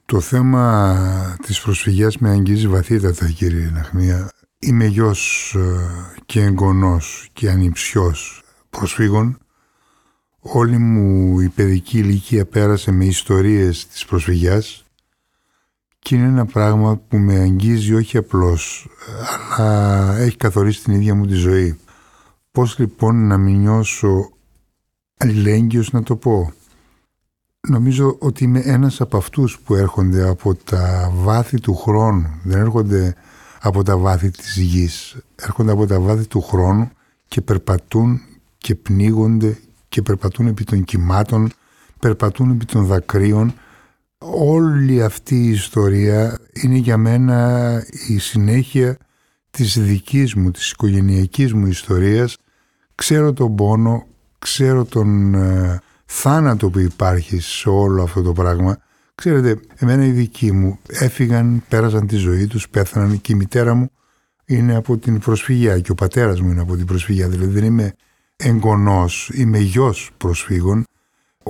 Το θέμα της προσφυγιάς με αγγίζει βαθύτατα κύριε Ναχμία. Είμαι γιος ε, και εγγονός και ανιψιός προσφύγων. Όλη μου η παιδική ηλικία πέρασε με ιστορίες της προσφυγιάς και είναι ένα πράγμα που με αγγίζει όχι απλώς, αλλά έχει καθορίσει την ίδια μου τη ζωή. Πώς λοιπόν να μην νιώσω αλληλέγγυος να το πω. Νομίζω ότι είμαι ένας από αυτούς που έρχονται από τα βάθη του χρόνου. Δεν έρχονται από τα βάθη της γης. Έρχονται από τα βάθη του χρόνου και περπατούν και πνίγονται και περπατούν επί των κυμάτων, περπατούν επί των δακρύων. Όλη αυτή η ιστορία είναι για μένα η συνέχεια της δικής μου, της οικογενειακής μου ιστορίας. Ξέρω τον πόνο, ξέρω τον ε, θάνατο που υπάρχει σε όλο αυτό το πράγμα. Ξέρετε, εμένα οι δικοί μου έφυγαν, πέρασαν τη ζωή τους, πέθαναν και η μητέρα μου είναι από την προσφυγιά και ο πατέρας μου είναι από την προσφυγιά. Δηλαδή δεν είμαι εγγονός, είμαι γιος προσφύγων.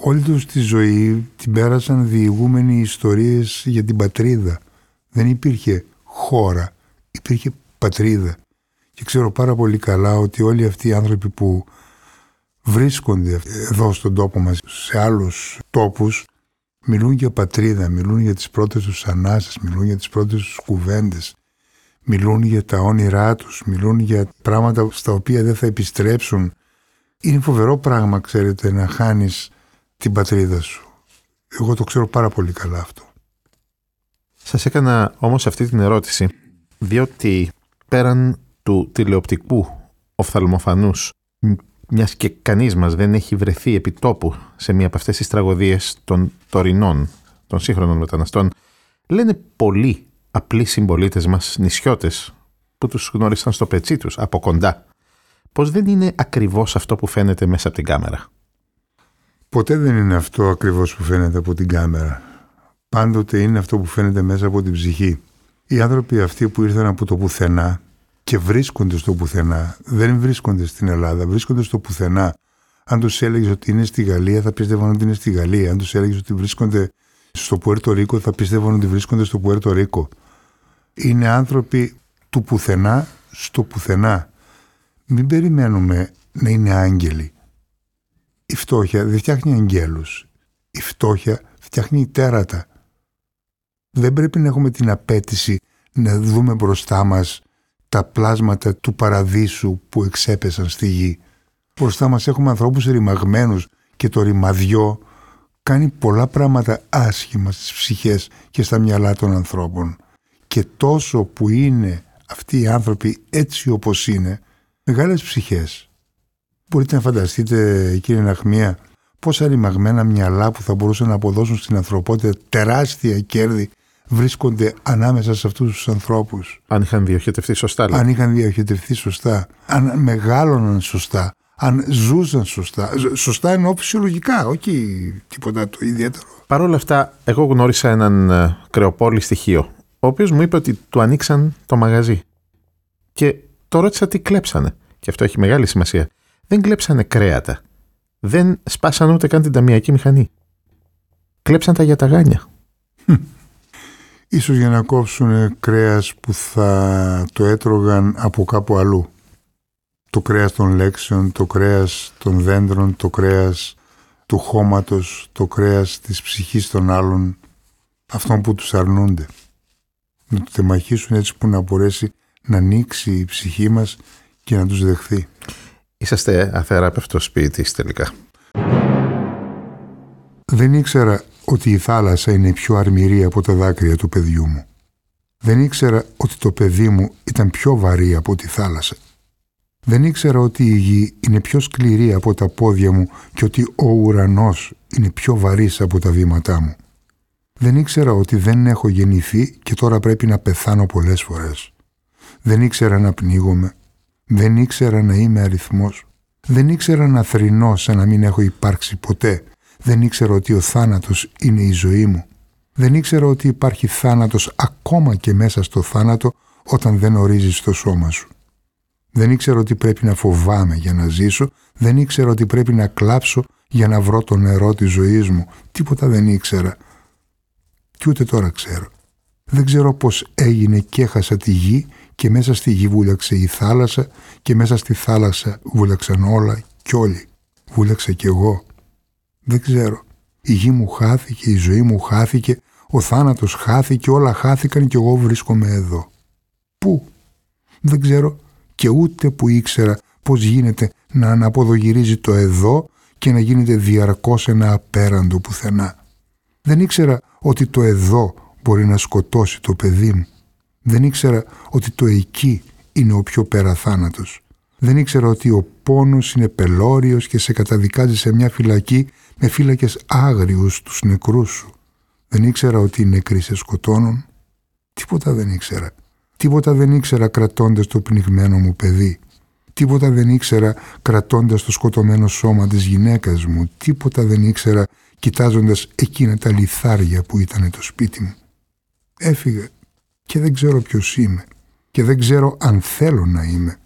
Όλη τους τη ζωή την πέρασαν διηγούμενοι ιστορίες για την πατρίδα. Δεν υπήρχε χώρα, υπήρχε πατρίδα. Και ξέρω πάρα πολύ καλά ότι όλοι αυτοί οι άνθρωποι που βρίσκονται εδώ στον τόπο μας, σε άλλους τόπους, μιλούν για πατρίδα, μιλούν για τις πρώτες τους ανάσες, μιλούν για τις πρώτες τους κουβέντες, μιλούν για τα όνειρά τους, μιλούν για πράγματα στα οποία δεν θα επιστρέψουν. Είναι φοβερό πράγμα, ξέρετε, να χάνεις την πατρίδα σου. Εγώ το ξέρω πάρα πολύ καλά αυτό. Σας έκανα όμως αυτή την ερώτηση, διότι πέραν του τηλεοπτικού οφθαλμοφανούς μιας και κανείς μας δεν έχει βρεθεί επί τόπου σε μία από αυτές τις τραγωδίες των τωρινών, των σύγχρονων μεταναστών, λένε πολλοί απλοί συμπολίτες μας, νησιώτες, που τους γνώρισαν στο πετσί τους, από κοντά, πως δεν είναι ακριβώς αυτό που φαίνεται μέσα από την κάμερα. Ποτέ δεν είναι αυτό ακριβώς που φαίνεται από την κάμερα. Πάντοτε είναι αυτό που φαίνεται μέσα από την ψυχή. Οι άνθρωποι αυτοί που ήρθαν από το πουθενά και βρίσκονται στο πουθενά, δεν βρίσκονται στην Ελλάδα, βρίσκονται στο πουθενά. Αν τους έλεγες ότι είναι στη Γαλλία, θα πίστευαν ότι είναι στη Γαλλία. Αν τους έλεγες ότι βρίσκονται στο Πουέρτο Ρίκο, θα πίστευαν ότι βρίσκονται στο Πουέρτο Ρίκο. Είναι άνθρωποι του πουθενά στο πουθενά. Μην περιμένουμε να είναι άγγελοι. Η φτώχεια δεν φτιάχνει αγγέλους. Η φτώχεια φτιάχνει τέρατα. Δεν πρέπει να έχουμε την απέτηση να δούμε μπροστά μας τα πλάσματα του παραδείσου που εξέπεσαν στη γη. Μπροστά μας έχουμε ανθρώπους ρημαγμένους και το ρημαδιό κάνει πολλά πράγματα άσχημα στις ψυχές και στα μυαλά των ανθρώπων. Και τόσο που είναι αυτοί οι άνθρωποι έτσι όπως είναι, μεγάλες ψυχές. Μπορείτε να φανταστείτε κύριε Ναχμία πόσα ρημαγμένα μυαλά που θα μπορούσαν να αποδώσουν στην ανθρωπότητα τεράστια κέρδη βρίσκονται ανάμεσα σε αυτούς τους ανθρώπους; Αν είχαν διοχετευτεί σωστά. Αν είχαν διοχετευτεί σωστά, αν μεγάλωναν σωστά, αν ζούσαν σωστά. Σωστά εννοώ φυσιολογικά, όχι τίποτα το ιδιαίτερο. Παρ' όλα αυτά, εγώ γνώρισα έναν ε, κρεοπόλη στοιχείο, ο οποίος μου είπε ότι του ανοίξαν το μαγαζί. Και το ρώτησα τι κλέψανε. Και αυτό έχει μεγάλη σημασία. Δεν κλέψανε κρέατα. Δεν σπάσαν ούτε καν την ταμιακή μηχανή. Κλέψαν τα για τα γάνια. Ίσως για να κόψουν κρέας που θα το έτρωγαν από κάπου αλλού. Το κρέας των λέξεων, το κρέας των δέντρων, το κρέας του χώματος, το κρέας της ψυχής των άλλων, αυτών που τους αρνούνται. Να το τεμαχίσουν έτσι που να μπορέσει να ανοίξει η ψυχή μας και να τους δεχθεί. Είσαστε αθεράπευτο σπίτι τελικά. Δεν ήξερα ότι η θάλασσα είναι πιο αρμηρή από τα δάκρυα του παιδιού μου. Δεν ήξερα ότι το παιδί μου ήταν πιο βαρύ από τη θάλασσα. Δεν ήξερα ότι η γη είναι πιο σκληρή από τα πόδια μου και ότι ο ουρανός είναι πιο βαρύς από τα βήματά μου. Δεν ήξερα ότι δεν έχω γεννηθεί και τώρα πρέπει να πεθάνω πολλές φορές. Δεν ήξερα να πνίγομαι. Δεν ήξερα να είμαι αριθμός. Δεν ήξερα να θρυνώ σαν να μην έχω υπάρξει ποτέ δεν ήξερα ότι ο θάνατος είναι η ζωή μου. Δεν ήξερα ότι υπάρχει θάνατος ακόμα και μέσα στο θάνατο όταν δεν ορίζεις το σώμα σου. Δεν ήξερα ότι πρέπει να φοβάμαι για να ζήσω. Δεν ήξερα ότι πρέπει να κλάψω για να βρω το νερό της ζωής μου. Τίποτα δεν ήξερα. Και ούτε τώρα ξέρω. Δεν ξέρω πώς έγινε και έχασα τη γη και μέσα στη γη βούλαξε η θάλασσα και μέσα στη θάλασσα βούλαξαν όλα κι όλοι. Βούλαξα κι εγώ. Δεν ξέρω. Η γη μου χάθηκε, η ζωή μου χάθηκε, ο θάνατος χάθηκε, όλα χάθηκαν και εγώ βρίσκομαι εδώ. Πού; Δεν ξέρω και ούτε που ήξερα πώς γίνεται να αναποδογυρίζει το εδώ και να γίνεται διαρκώς ένα απέραντο πουθενά. Δεν ήξερα ότι το εδώ μπορεί να σκοτώσει το παιδί μου. Δεν ήξερα ότι το εκεί είναι ο πιο πέρα θάνατος. Δεν ήξερα ότι ο πόνος είναι πελώριος και σε καταδικάζει σε μια φυλακή με φύλακες άγριους τους νεκρούς σου. Δεν ήξερα ότι οι νεκροί σε σκοτώνουν. Τίποτα δεν ήξερα. Τίποτα δεν ήξερα κρατώντας το πνιγμένο μου παιδί. Τίποτα δεν ήξερα κρατώντας το σκοτωμένο σώμα της γυναίκας μου. Τίποτα δεν ήξερα κοιτάζοντας εκείνα τα λιθάρια που ήταν το σπίτι μου. Έφυγα και δεν ξέρω ποιος είμαι και δεν ξέρω αν θέλω να είμαι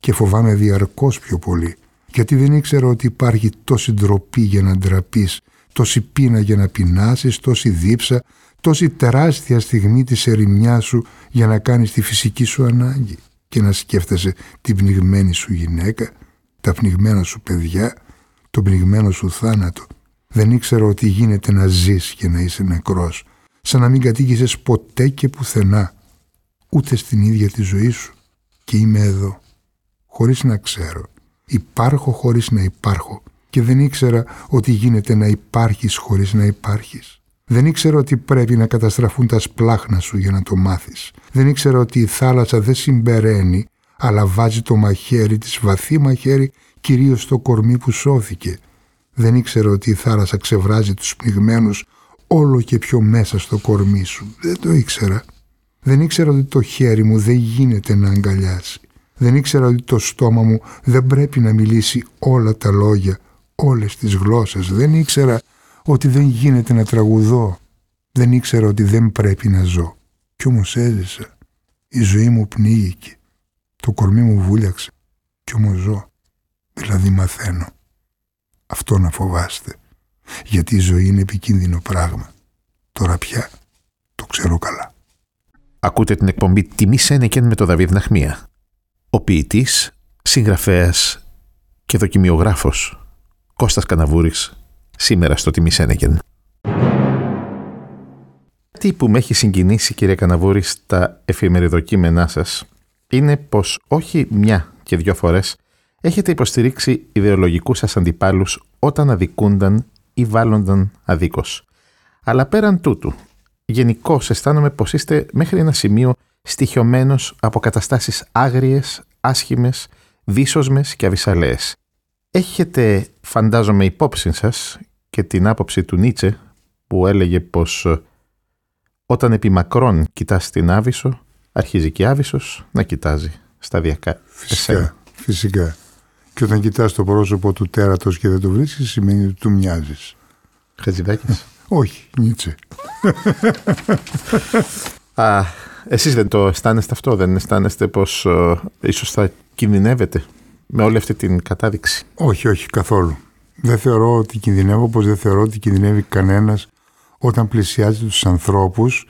και φοβάμαι διαρκώς πιο πολύ γιατί δεν ήξερα ότι υπάρχει τόση ντροπή για να ντραπείς, τόση πείνα για να πεινάσεις, τόση δίψα, τόση τεράστια στιγμή της ερημιά σου για να κάνεις τη φυσική σου ανάγκη και να σκέφτεσαι την πνιγμένη σου γυναίκα, τα πνιγμένα σου παιδιά, τον πνιγμένο σου θάνατο. Δεν ήξερα ότι γίνεται να ζεις και να είσαι νεκρός, σαν να μην κατήγησες ποτέ και πουθενά, ούτε στην ίδια τη ζωή σου. Και είμαι εδώ, χωρίς να ξέρω υπάρχω χωρίς να υπάρχω και δεν ήξερα ότι γίνεται να υπάρχεις χωρίς να υπάρχεις. Δεν ήξερα ότι πρέπει να καταστραφούν τα σπλάχνα σου για να το μάθεις. Δεν ήξερα ότι η θάλασσα δεν συμπεραίνει, αλλά βάζει το μαχαίρι της βαθύ μαχαίρι κυρίως στο κορμί που σώθηκε. Δεν ήξερα ότι η θάλασσα ξεβράζει τους πνιγμένους όλο και πιο μέσα στο κορμί σου. Δεν το ήξερα. Δεν ήξερα ότι το χέρι μου δεν γίνεται να αγκαλιάσει. Δεν ήξερα ότι το στόμα μου δεν πρέπει να μιλήσει όλα τα λόγια, όλες τις γλώσσες. Δεν ήξερα ότι δεν γίνεται να τραγουδώ. Δεν ήξερα ότι δεν πρέπει να ζω. Κι όμως έζησα. Η ζωή μου πνίγηκε. Το κορμί μου βούλιαξε. Κι όμως ζω. Δηλαδή μαθαίνω. Αυτό να φοβάστε. Γιατί η ζωή είναι επικίνδυνο πράγμα. Τώρα πια το ξέρω καλά. Ακούτε την εκπομπή «Τιμή Σένεκεν» με τον Δαβίδ Ναχμία. Ο ποιητής, συγγραφέας και δοκιμιογράφος Κώστας Καναβούρης σήμερα στο Τιμή Σένεκεν. Τι που με έχει συγκινήσει κύριε Καναβούρη στα εφημεριδοκείμενά σας είναι πως όχι μια και δυο φορές έχετε υποστηρίξει ιδεολογικούς σας αντιπάλους όταν αδικούνταν ή βάλλονταν αδίκως. Αλλά πέραν τούτου, γενικώς αισθάνομαι πως είστε μέχρι ένα σημείο στοιχειωμένος από καταστάσεις άγριες, άσχημες, δύσοσμες και αβυσαλαίες. Έχετε, φαντάζομαι, υπόψη σας και την άποψη του Νίτσε που έλεγε πως ε, όταν επί μακρόν κοιτάς την Άβυσσο, αρχίζει και η Άβυσσος να κοιτάζει σταδιακά. Φυσικά, φυσικά. Και όταν κοιτάς το πρόσωπο του τέρατος και δεν το βρίσκεις, σημαίνει ότι του μοιάζεις. Χατζηδάκης. Όχι, Νίτσε. Α, εσείς δεν το αισθάνεστε αυτό, δεν αισθάνεστε πως ε, ίσως θα κινδυνεύετε με όλη αυτή την κατάδειξη; Όχι, όχι, καθόλου. Δεν θεωρώ ότι κινδυνεύω, όπως δεν θεωρώ ότι κινδυνεύει κανένας όταν πλησιάζει τους ανθρώπους,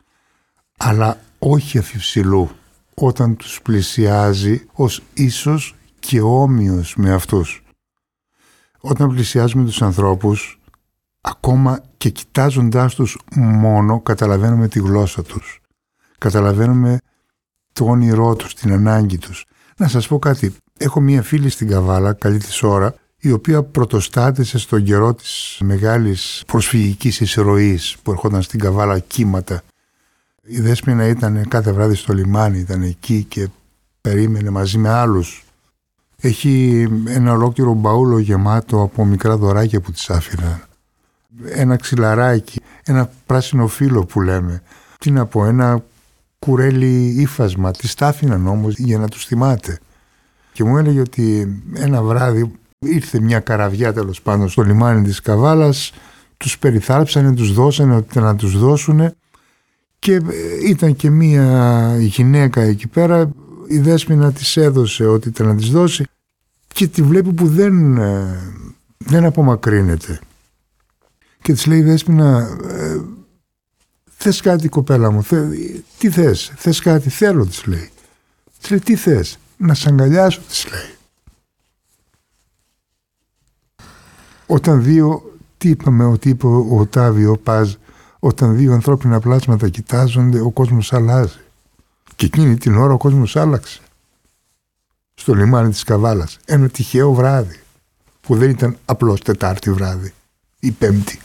αλλά όχι αφιψηλού, όταν τους πλησιάζει ως ίσως και όμοιος με αυτούς. Όταν πλησιάζουμε τους ανθρώπους, ακόμα και κοιτάζοντάς τους μόνο, καταλαβαίνουμε τη γλώσσα τους. Καταλαβαίνουμε το όνειρό τους, την ανάγκη τους. Να σας πω κάτι. Έχω μία φίλη στην Καβάλα, καλή της ώρα, η οποία πρωτοστάτησε στον καιρό της μεγάλης προσφυγικής εισρωής που ερχόταν στην Καβάλα κύματα. Η Δέσποινα ήταν κάθε βράδυ στο λιμάνι, ήταν εκεί και περίμενε μαζί με άλλους. Έχει ένα ολόκληρο μπαούλο γεμάτο από μικρά δωράκια που της άφηναν. Ένα ξυλαράκι, ένα πράσινο φύλλο που λέμε. Τι να πω, ένα κουρέλι ύφασμα. Τη τα άφηναν όμως για να τους θυμάται. Και μου έλεγε ότι ένα βράδυ ήρθε μια καραβιά τέλος πάντων στο λιμάνι της Καβάλας, τους περιθάλψανε, τους δώσανε ότι να τους δώσουν και ε, ήταν και μια γυναίκα εκεί πέρα, η Δέσποινα της έδωσε ότι ήταν να της δώσει και τη βλέπει που δεν, ε, δεν απομακρύνεται. Και της λέει η Δέσποινα, ε, θες κάτι κοπέλα μου, θε, τι θες, θες κάτι, θέλω της λέει. Της λέει τι θες, να σ' αγκαλιάσω της λέει. Όταν δύο, τι είπαμε ότι είπε ο Τάβιο Πάζ, όταν δύο ανθρώπινα πλάσματα κοιτάζονται, ο κόσμος αλλάζει. Και εκείνη την ώρα ο κόσμος άλλαξε. Στο λιμάνι της Καβάλας. Ένα τυχαίο βράδυ. Που δεν ήταν απλώς Τετάρτη βράδυ. Ή Πέμπτη.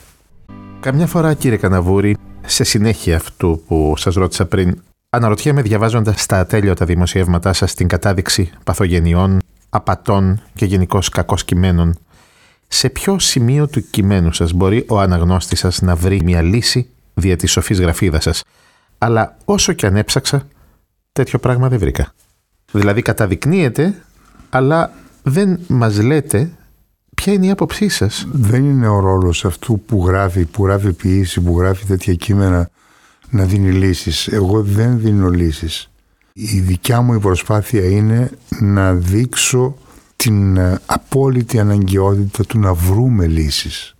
Καμιά φορά κύριε Καναβούρη, σε συνέχεια αυτού που σας ρώτησα πριν, αναρωτιέμαι διαβάζοντας τα ατέλειωτα δημοσιεύματά σας την κατάδειξη παθογενειών, απατών και γενικώ κακό κειμένων σε ποιο σημείο του κειμένου σας μπορεί ο αναγνώστης σας να βρει μια λύση δια της σοφής γραφίδας σας; Αλλά όσο και αν έψαξα, τέτοιο πράγμα δεν βρήκα. Δηλαδή καταδεικνύεται, αλλά δεν μας λέτε ποια είναι η άποψή σας. Δεν είναι ο ρόλος αυτού που γράφει, που γράφει ποιήση, που γράφει τέτοια κείμενα να δίνει λύσεις. Εγώ δεν δίνω λύσεις. Η δικιά μου η προσπάθεια είναι να δείξω την ε, απόλυτη αναγκαιότητα του να βρούμε λύσεις.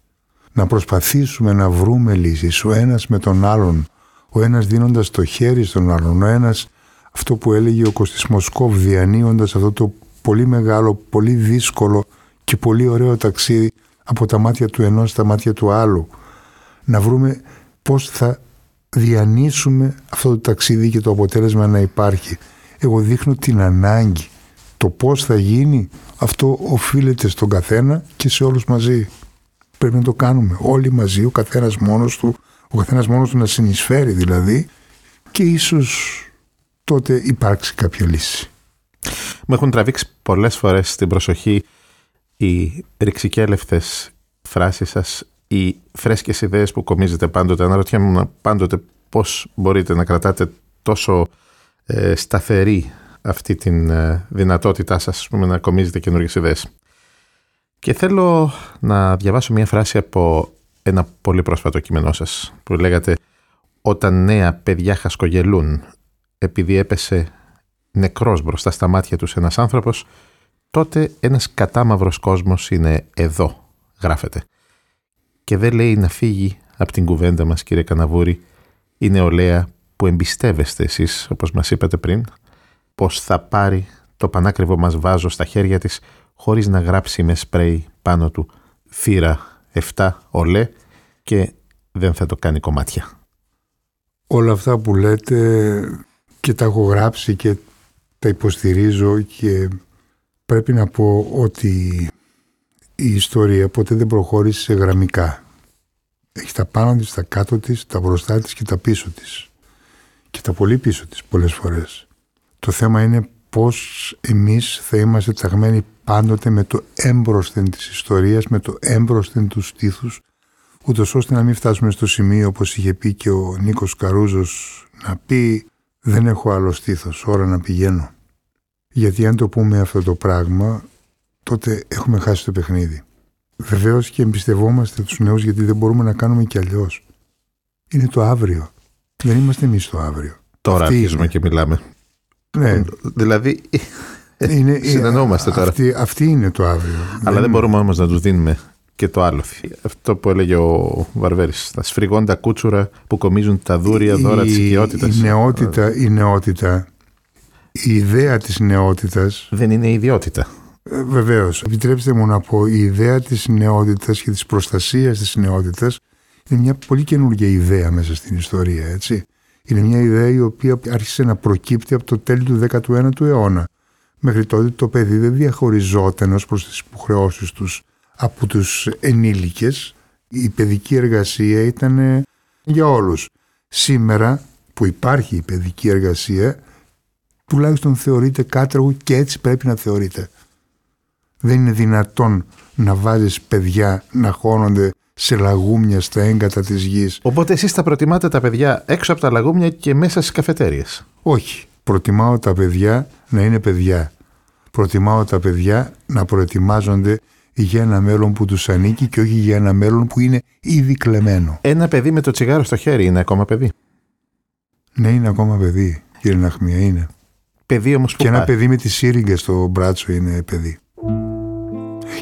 Να προσπαθήσουμε να βρούμε λύσεις ο ένας με τον άλλον, ο ένας δίνοντας το χέρι στον άλλον, ο ένας αυτό που έλεγε ο Κωστής Μοσκόβ διανύοντας αυτό το πολύ μεγάλο, πολύ δύσκολο και πολύ ωραίο ταξίδι από τα μάτια του ενός στα μάτια του άλλου. Να βρούμε πώς θα διανύσουμε αυτό το ταξίδι και το αποτέλεσμα να υπάρχει. Εγώ δείχνω την ανάγκη το πώς θα γίνει αυτό οφείλεται στον καθένα και σε όλους μαζί. Πρέπει να το κάνουμε όλοι μαζί, ο καθένας μόνος του ο καθένας μόνος του να συνεισφέρει δηλαδή και ίσως τότε υπάρξει κάποια λύση. Μου έχουν τραβήξει πολλές φορές την προσοχή οι ρηξικέλευτες φράσεις σας, οι φρέσκες ιδέες που κομίζετε πάντοτε. Αναρωτιέμαι πάντοτε πώς μπορείτε να κρατάτε τόσο ε, σταθερή αυτή την ε, δυνατότητά σας πούμε, να κομίζετε καινούργιες ιδέες. Και θέλω να διαβάσω μια φράση από ένα πολύ πρόσφατο κείμενό σας που λέγατε «Όταν νέα παιδιά χασκογελούν επειδή έπεσε νεκρός μπροστά στα μάτια τους ένας άνθρωπος, τότε ένας κατάμαυρος κόσμος είναι εδώ», γράφεται. Και δεν λέει να φύγει από την κουβέντα μας, κύριε Καναβούρη, η νεολαία που εμπιστεύεστε εσείς, όπως μας είπατε πριν, πως θα πάρει το πανάκριβο μας βάζο στα χέρια της χωρίς να γράψει με σπρέι πάνω του θύρα 7 ολέ και δεν θα το κάνει κομμάτια. Όλα αυτά που λέτε και τα έχω γράψει και τα υποστηρίζω και πρέπει να πω ότι η ιστορία ποτέ δεν προχώρησε σε γραμμικά. Έχει τα πάνω της, τα κάτω της, τα μπροστά της και τα πίσω της. Και τα πολύ πίσω της πολλές φορές. Το θέμα είναι πώς εμείς θα είμαστε ταγμένοι πάντοτε με το έμπροσθεν της ιστορίας, με το έμπροσθεν τους στήθους, ούτως ώστε να μην φτάσουμε στο σημείο όπως είχε πει και ο Νίκος Καρούζος να πει δεν έχω άλλο στήθος, ώρα να πηγαίνω. Γιατί αν το πούμε αυτό το πράγμα, τότε έχουμε χάσει το παιχνίδι. Βεβαίως και εμπιστευόμαστε τους νέους γιατί δεν μπορούμε να κάνουμε κι αλλιώς. Είναι το αύριο. Δεν είμαστε εμείς το αύριο. Τώρα αρχίζουμε και μιλάμε. Ναι. Δηλαδή, είναι, συνεννοούμαστε τώρα. Αυτή, αυτή είναι το αύριο. Αλλά δεν μπορούμε όμως να τους δίνουμε και το άλλο. Αυτό που έλεγε ο Βαρβέρης. Τα σφριγόντα κούτσουρα που κομίζουν τα δούρια δώρα της οικειότητας. Η νεότητα, η νεότητα, η ιδέα της νεότητας... Δεν είναι ιδιότητα. Ε, Βεβαίως. Επιτρέψτε μου να πω, η ιδέα της νεότητας και της προστασίας της νεότητας είναι μια πολύ καινούργια ιδέα μέσα στην ιστορία, έτσι. Είναι μια ιδέα η οποία άρχισε να προκύπτει από το τέλη του 19ου αιώνα. Μέχρι τότε το παιδί δεν διαχωριζόταν ως προς τις υποχρεώσεις τους από τους ενήλικες. Η παιδική εργασία ήταν για όλους. Σήμερα που υπάρχει η παιδική εργασία τουλάχιστον θεωρείται κάτραγο και έτσι πρέπει να θεωρείται. Δεν είναι δυνατόν να βάζεις παιδιά να χώνονται σε λαγούμια στα έγκατα της γης. Οπότε εσείς θα προτιμάτε τα παιδιά έξω από τα λαγούμια και μέσα στις καφετέριες; Όχι. Προτιμάω τα παιδιά να είναι παιδιά. Προτιμάω τα παιδιά να προετοιμάζονται για ένα μέλλον που τους ανήκει και όχι για ένα μέλλον που είναι ήδη κλεμμένο. Ένα παιδί με το τσιγάρο στο χέρι είναι ακόμα παιδί; Ναι, είναι ακόμα παιδί, κύριε Ναχμία, είναι. Παιδί όμως που Και ένα πάει. παιδί με τη σύριγγα στο μπράτσο είναι παιδί.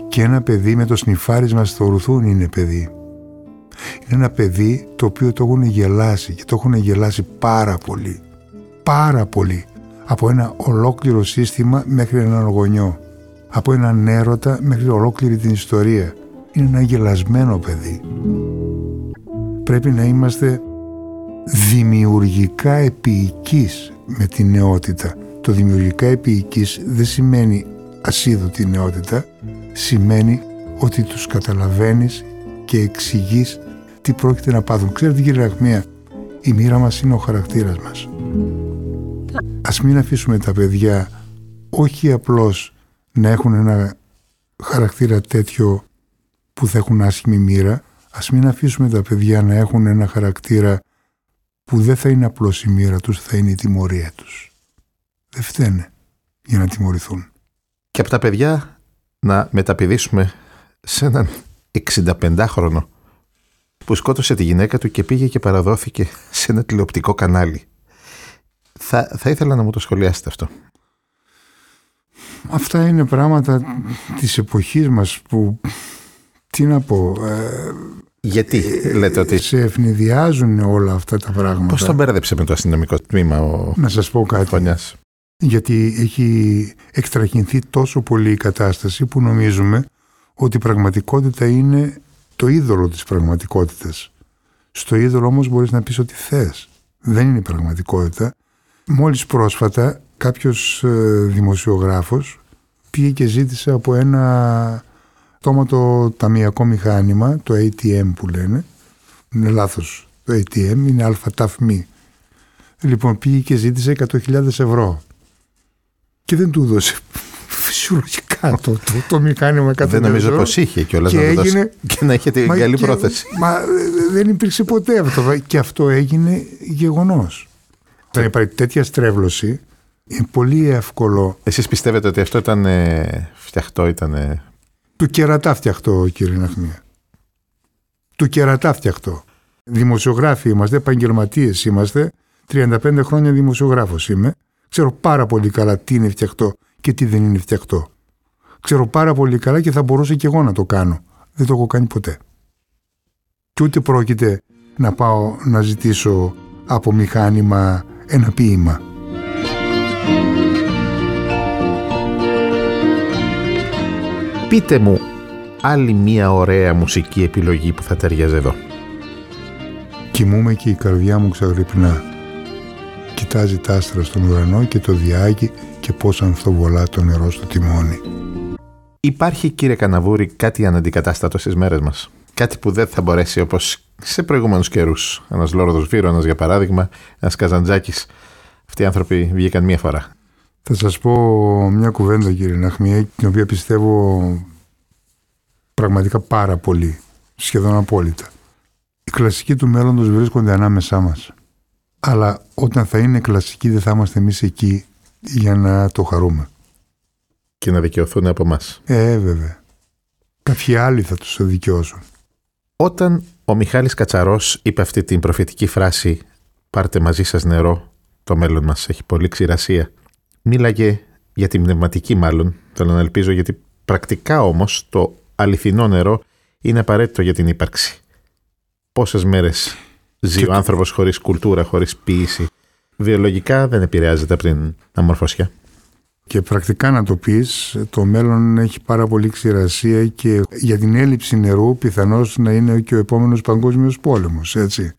Και ένα παιδί με το σνιφάρισμα στο ρουθούν είναι παιδί. Είναι ένα παιδί το οποίο το έχουν γελάσει και το έχουν γελάσει πάρα πολύ. Πάρα πολύ. Από ένα ολόκληρο σύστημα μέχρι έναν γονιό. Από έναν έρωτα μέχρι ολόκληρη την ιστορία. Είναι ένα γελασμένο παιδί. Πρέπει να είμαστε δημιουργικά επίοικείς με την νεότητα. Το δημιουργικά επίοικείς δεν σημαίνει ασίδωτη νεότητα, σημαίνει ότι τους καταλαβαίνεις και εξηγείς τι πρόκειται να πάθουν. Ξέρετε κύριε Ραχμία, η μοίρα μας είναι ο χαρακτήρας μας. Ας μην αφήσουμε τα παιδιά όχι απλώς να έχουν ένα χαρακτήρα τέτοιο που θα έχουν άσχημη μοίρα, ας μην αφήσουμε τα παιδιά να έχουν ένα χαρακτήρα που δεν θα είναι απλώς η μοίρα τους, θα είναι η τιμωρία τους. Δεν φταίνε για να τιμωρηθούν. Και από τα παιδιά να μεταπηδήσουμε σε έναν 65χρονο που σκότωσε τη γυναίκα του και πήγε και παραδόθηκε σε ένα τηλεοπτικό κανάλι. Θα, θα ήθελα να μου το σχολιάσετε αυτό. Αυτά είναι πράγματα της εποχής μας που, τι να πω, ε, Γιατί λέτε ότι... σε ευνηδιάζουν όλα αυτά τα πράγματα; Πώς τον μπέρδεψε με το αστυνομικό τμήμα ο Να σας πω κάτι. Φωνιάς; γιατί έχει εκτραχυνθεί τόσο πολύ η κατάσταση που νομίζουμε ότι η πραγματικότητα είναι το είδωλο της πραγματικότητας. Στο είδωλο όμως μπορείς να πεις ό,τι θες. Δεν είναι η πραγματικότητα. Μόλις πρόσφατα κάποιος ε, δημοσιογράφος πήγε και ζήτησε από ένα τόματο ταμιακό μηχάνημα, το ATM που λένε, είναι λάθος το ATM, είναι αλφαταφμή. Λοιπόν, πήγε και ζήτησε 100.000 ευρώ. Και δεν του έδωσε φυσιολογικά το, το, το μηχάνημα 100.000 Δεν νομίζω ευρώ. πως είχε κιόλας Και να το δώσει έγινε- και να είχε την Μα καλή και- πρόθεση. Μα ε, δεν υπήρξε ποτέ αυτό. Και αυτό έγινε γεγονός. Όταν υπάρχει τέτοια στρέβλωση, είναι πολύ εύκολο Εσείς πιστεύετε ότι αυτό ήταν ε, φτιαχτό, ήταν. ε, του κερατά φτιαχτό, κύριε Ναχμία. Του κερατά φτιαχτό. Δημοσιογράφοι είμαστε, επαγγελματίες είμαστε. 35 χρόνια δημοσιογράφος είμαι. Ξέρω πάρα πολύ καλά τι είναι φτιαχτό και τι δεν είναι φτιαχτό. Ξέρω πάρα πολύ καλά και θα μπορούσα και εγώ να το κάνω. Δεν το έχω κάνει ποτέ. Και ούτε πρόκειται να πάω να ζητήσω από μηχάνημα ένα ποίημα. Πείτε μου άλλη μία ωραία μουσική επιλογή που θα ταιριάζει εδώ. Κοιμούμαι και η καρδιά μου ξαγρυπνά. Κοιτάζει τα άστρα στον ουρανό και το διάγει και πώς ανθοβολά το νερό στο τιμόνι. Υπάρχει, κύριε Καναβούρη, κάτι αναντικατάστατο στις μέρες μας. Κάτι που δεν θα μπορέσει όπως σε προηγούμενους καιρούς. Ένας Λόρδος Βύρονα, για παράδειγμα, ένας Καζαντζάκης. Αυτοί οι άνθρωποι βγήκαν μία φορά. Θα σας πω μια κουβέντα κύριε Ναχμιέ, την οποία πιστεύω πραγματικά πάρα πολύ, σχεδόν απόλυτα. Οι κλασικοί του μέλλοντος βρίσκονται ανάμεσά μας. Αλλά όταν θα είναι κλασικοί δεν θα είμαστε εμείς εκεί για να το χαρούμε. Και να δικαιωθούν από εμά. Ε, βέβαια. Κάποιοι άλλοι θα τους δικαιώσουν. Όταν ο Μιχάλης Κατσαρός είπε αυτή την προφητική φράση «Πάρτε μαζί σας νερό, το μέλλον μας έχει πολύ ξηρασία», μίλαγε για την πνευματική μάλλον, θέλω να ελπίζω, γιατί πρακτικά όμως το αληθινό νερό είναι απαραίτητο για την ύπαρξη. Πόσες μέρες ζει Και ο το- άνθρωπος χωρίς κουλτούρα, χωρίς ποίηση. Βιολογικά δεν επηρεάζεται από την αμορφωσιά. Και πρακτικά να το πεις, το μέλλον έχει πάρα πολύ ξηρασία και για την έλλειψη νερού πιθανώς να είναι και ο επόμενος παγκόσμιος πόλεμος, έτσι.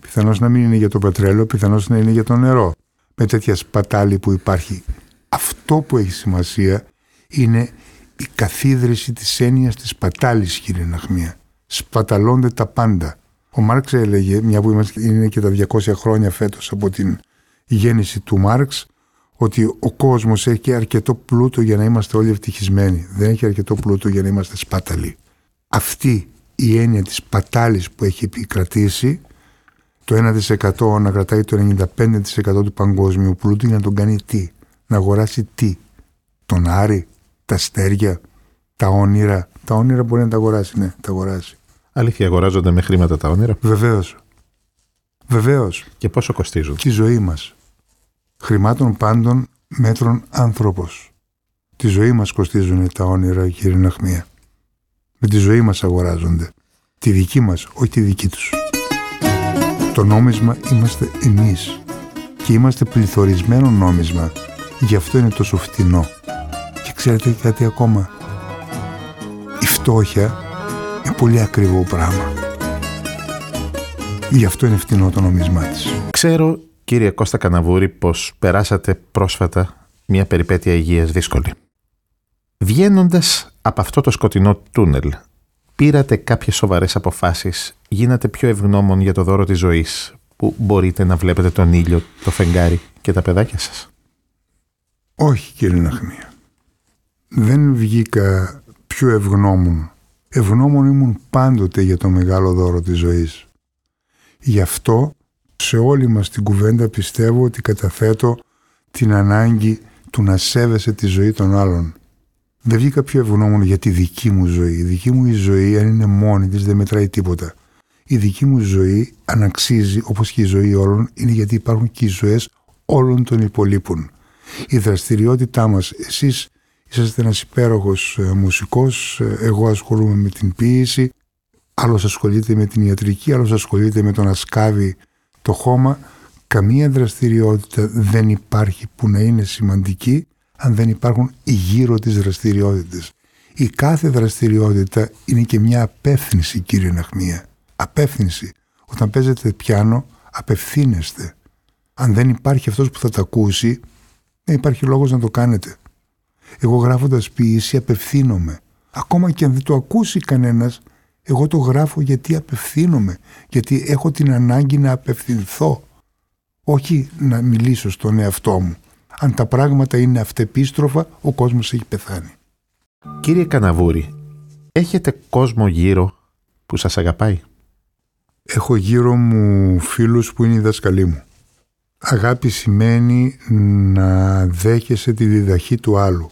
Πιθανώς να μην είναι για το πετρέλαιο, πιθανώς να είναι για το νερό. Με τέτοια σπατάλη που υπάρχει. Αυτό που έχει σημασία είναι η καθίδρυση της έννοιας της σπατάλης, κύριε Ναχμία. Σπαταλώνται τα πάντα. Ο Μάρξ έλεγε, μια που είμαστε, είναι και τα 200 χρόνια φέτος από την γέννηση του Μάρξ, ότι ο κόσμος έχει αρκετό πλούτο για να είμαστε όλοι ευτυχισμένοι. Δεν έχει αρκετό πλούτο για να είμαστε σπάταλοι. Αυτή η έννοια της πατάλης που έχει επικρατήσει, το 1% να κρατάει το 95% του παγκόσμιου πλούτου για να τον κάνει τι; Να αγοράσει τι; Τον Άρη, τα αστέρια, τα όνειρα. Τα όνειρα μπορεί να τα αγοράσει, ναι, τα αγοράσει. Αλήθεια, αγοράζονται με χρήματα τα όνειρα; Βεβαίως. Βεβαίως. Και πόσο κοστίζουν; και η ζωή μας. Χρημάτων πάντων μέτρων άνθρωπος. Τη ζωή μας κοστίζουν τα όνειρα, κύριε Ναχμία. Με τη ζωή μας αγοράζονται. Τη δική μας, όχι τη δική τους. Το νόμισμα είμαστε εμείς. Και είμαστε πληθωρισμένο νόμισμα. Γι' αυτό είναι τόσο φτηνό. Και ξέρετε κάτι ακόμα; Η φτώχεια είναι πολύ ακριβό πράγμα. Γι' αυτό είναι φτηνό το νόμισμά της. Ξέρω, κύριε Κώστα Καναβούρη, πως περάσατε πρόσφατα μια περιπέτεια υγείας δύσκολη. Βγαίνοντας από αυτό το σκοτεινό τούνελ, πήρατε κάποιες σοβαρές αποφάσεις, γίνατε πιο ευγνώμων για το δώρο της ζωής, που μπορείτε να βλέπετε τον ήλιο, το φεγγάρι και τα παιδάκια σας; Όχι κύριε Ναχμία. Δεν βγήκα πιο ευγνώμων. Ευγνώμων ήμουν πάντοτε για το μεγάλο δώρο της ζωής. Γι' αυτό σε όλη μας την κουβέντα πιστεύω ότι καταθέτω την ανάγκη του να σέβεσαι τη ζωή των άλλων. Δεν βγήκα πιο ευγνώμων για τη δική μου ζωή. Η δική μου η ζωή αν είναι μόνη της δεν μετράει τίποτα. Η δική μου ζωή αν αξίζει όπως και η ζωή όλων είναι γιατί υπάρχουν και οι ζωές όλων των υπολείπων η δραστηριότητά μας. Εσείς είσαστε ένας υπέροχος ε, μουσικός, ε, εγώ ασχολούμαι με την ποίηση, άλλος ασχολείται με την ιατρική, άλλος ασχολείται με το να σκάβει το χώμα. Καμία δραστηριότητα δεν υπάρχει που να είναι σημαντική αν δεν υπάρχουν γύρω τις δραστηριότητες. Η κάθε δραστηριότητα είναι και μια απεύθυνση κύριε Ναχμία. Απεύθυνση. Όταν παίζετε πιάνο απευθύνεστε. Αν δεν υπάρχει αυτός που θα τα ακούσει δεν υπάρχει λόγος να το κάνετε. Εγώ γράφοντας ποιήση απευθύνομαι. Ακόμα και αν δεν το ακούσει κανένας, Εγώ το γράφω γιατί απευθύνομαι, γιατί έχω την ανάγκη να απευθυνθώ, όχι να μιλήσω στον εαυτό μου. Αν τα πράγματα είναι αυτεπίστροφα, ο κόσμος έχει πεθάνει. Κύριε Καναβούρη, έχετε κόσμο γύρω που σας αγαπάει; Έχω γύρω μου φίλους που είναι οι δασκαλοί μου. Αγάπη σημαίνει να δέχεσαι τη διδαχή του άλλου.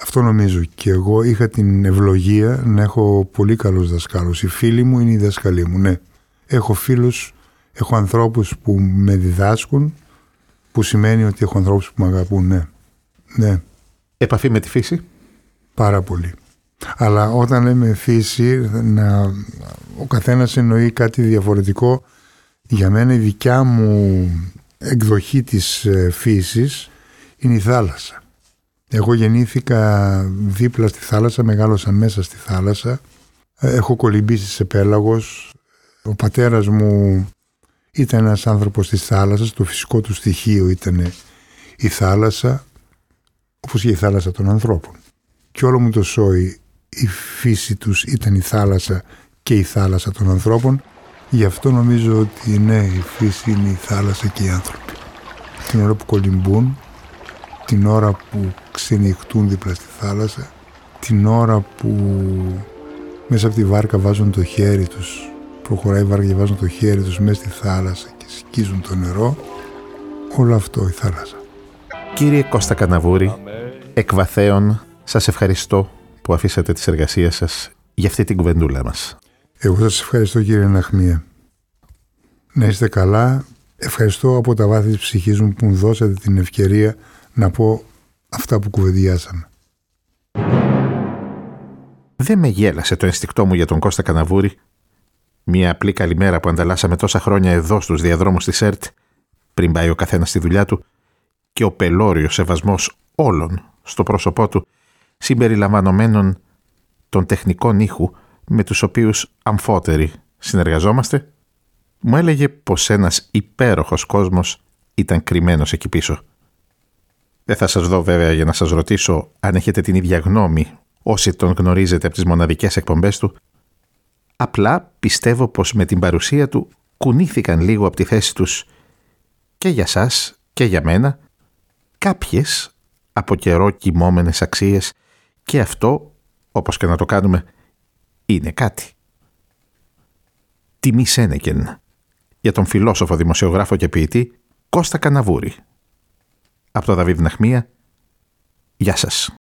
Αυτό νομίζω και εγώ είχα την ευλογία να έχω πολύ καλούς δασκάλους. Οι φίλοι μου είναι οι δασκαλοί μου, ναι. Έχω φίλους, έχω ανθρώπους που με διδάσκουν, που σημαίνει ότι έχω ανθρώπους που με αγαπούν, ναι. ναι. Επαφή με τη φύση; Πάρα πολύ. Αλλά όταν λέμε φύση, να, ο καθένας εννοεί κάτι διαφορετικό. Για μένα η δικιά μου εκδοχή της ε, φύσης είναι η θάλασσα. Εγώ γεννήθηκα δίπλα στη θάλασσα, μεγάλωσα μέσα στη θάλασσα. Έχω κολυμπήσει σε πέλαγος. Ο πατέρας μου ήταν ένας άνθρωπος της θάλασσας, το φυσικό του στοιχείο ήταν η θάλασσα, όπως και η θάλασσα των ανθρώπων. Και όλο μου το σόι η φύση τους ήταν η θάλασσα και η θάλασσα των ανθρώπων. Γι' αυτό νομίζω ότι ναι, η φύση είναι η θάλασσα και οι άνθρωποι. Την ώρα που κολυμπούν, την ώρα που ξενυχτούν δίπλα στη θάλασσα, την ώρα που μέσα από τη βάρκα βάζουν το χέρι τους, προχωράει η βάρκα και βάζουν το χέρι τους μέσα στη θάλασσα και σκίζουν το νερό, όλο αυτό η θάλασσα. Κύριε Κώστα Καναβούρη, εκ βαθέων σας ευχαριστώ που αφήσατε τις εργασίες σας για αυτή την κουβεντούλα μας. Εγώ σας ευχαριστώ κύριε Ναχμία. Να είστε καλά. Ευχαριστώ από τα βάθη της ψυχής μου που μου δώσατε την ευκαιρία να πω αυτά που κουβεντιάσαμε. Δεν με γέλασε το ενστικτό μου για τον Κώστα Καναβούρη. Μια απλή καλημέρα που ανταλλάσσαμε τόσα χρόνια εδώ στους διαδρόμους της ΕΡΤ, πριν πάει ο καθένας στη δουλειά του, και ο πελώριος σεβασμός όλων στο πρόσωπό του, συμπεριλαμβανομένων των τεχνικών ήχου με τους οποίους αμφότεροι συνεργαζόμαστε, μου έλεγε πως ένας υπέροχος κόσμος ήταν κρυμμένος εκεί πίσω. Δεν θα σας δω βέβαια για να σας ρωτήσω αν έχετε την ίδια γνώμη όσοι τον γνωρίζετε από τις μοναδικές εκπομπές του. Απλά πιστεύω πως με την παρουσία του κουνήθηκαν λίγο από τη θέση τους και για σας και για μένα κάποιες από καιρό κοιμόμενες αξίες και αυτό, όπως και να το κάνουμε, είναι κάτι. Τιμή Σένεκεν για τον φιλόσοφο, δημοσιογράφο και ποιητή Κώστα Καναβούρη. Από το Δαβίδ Ναχμία, γεια σας.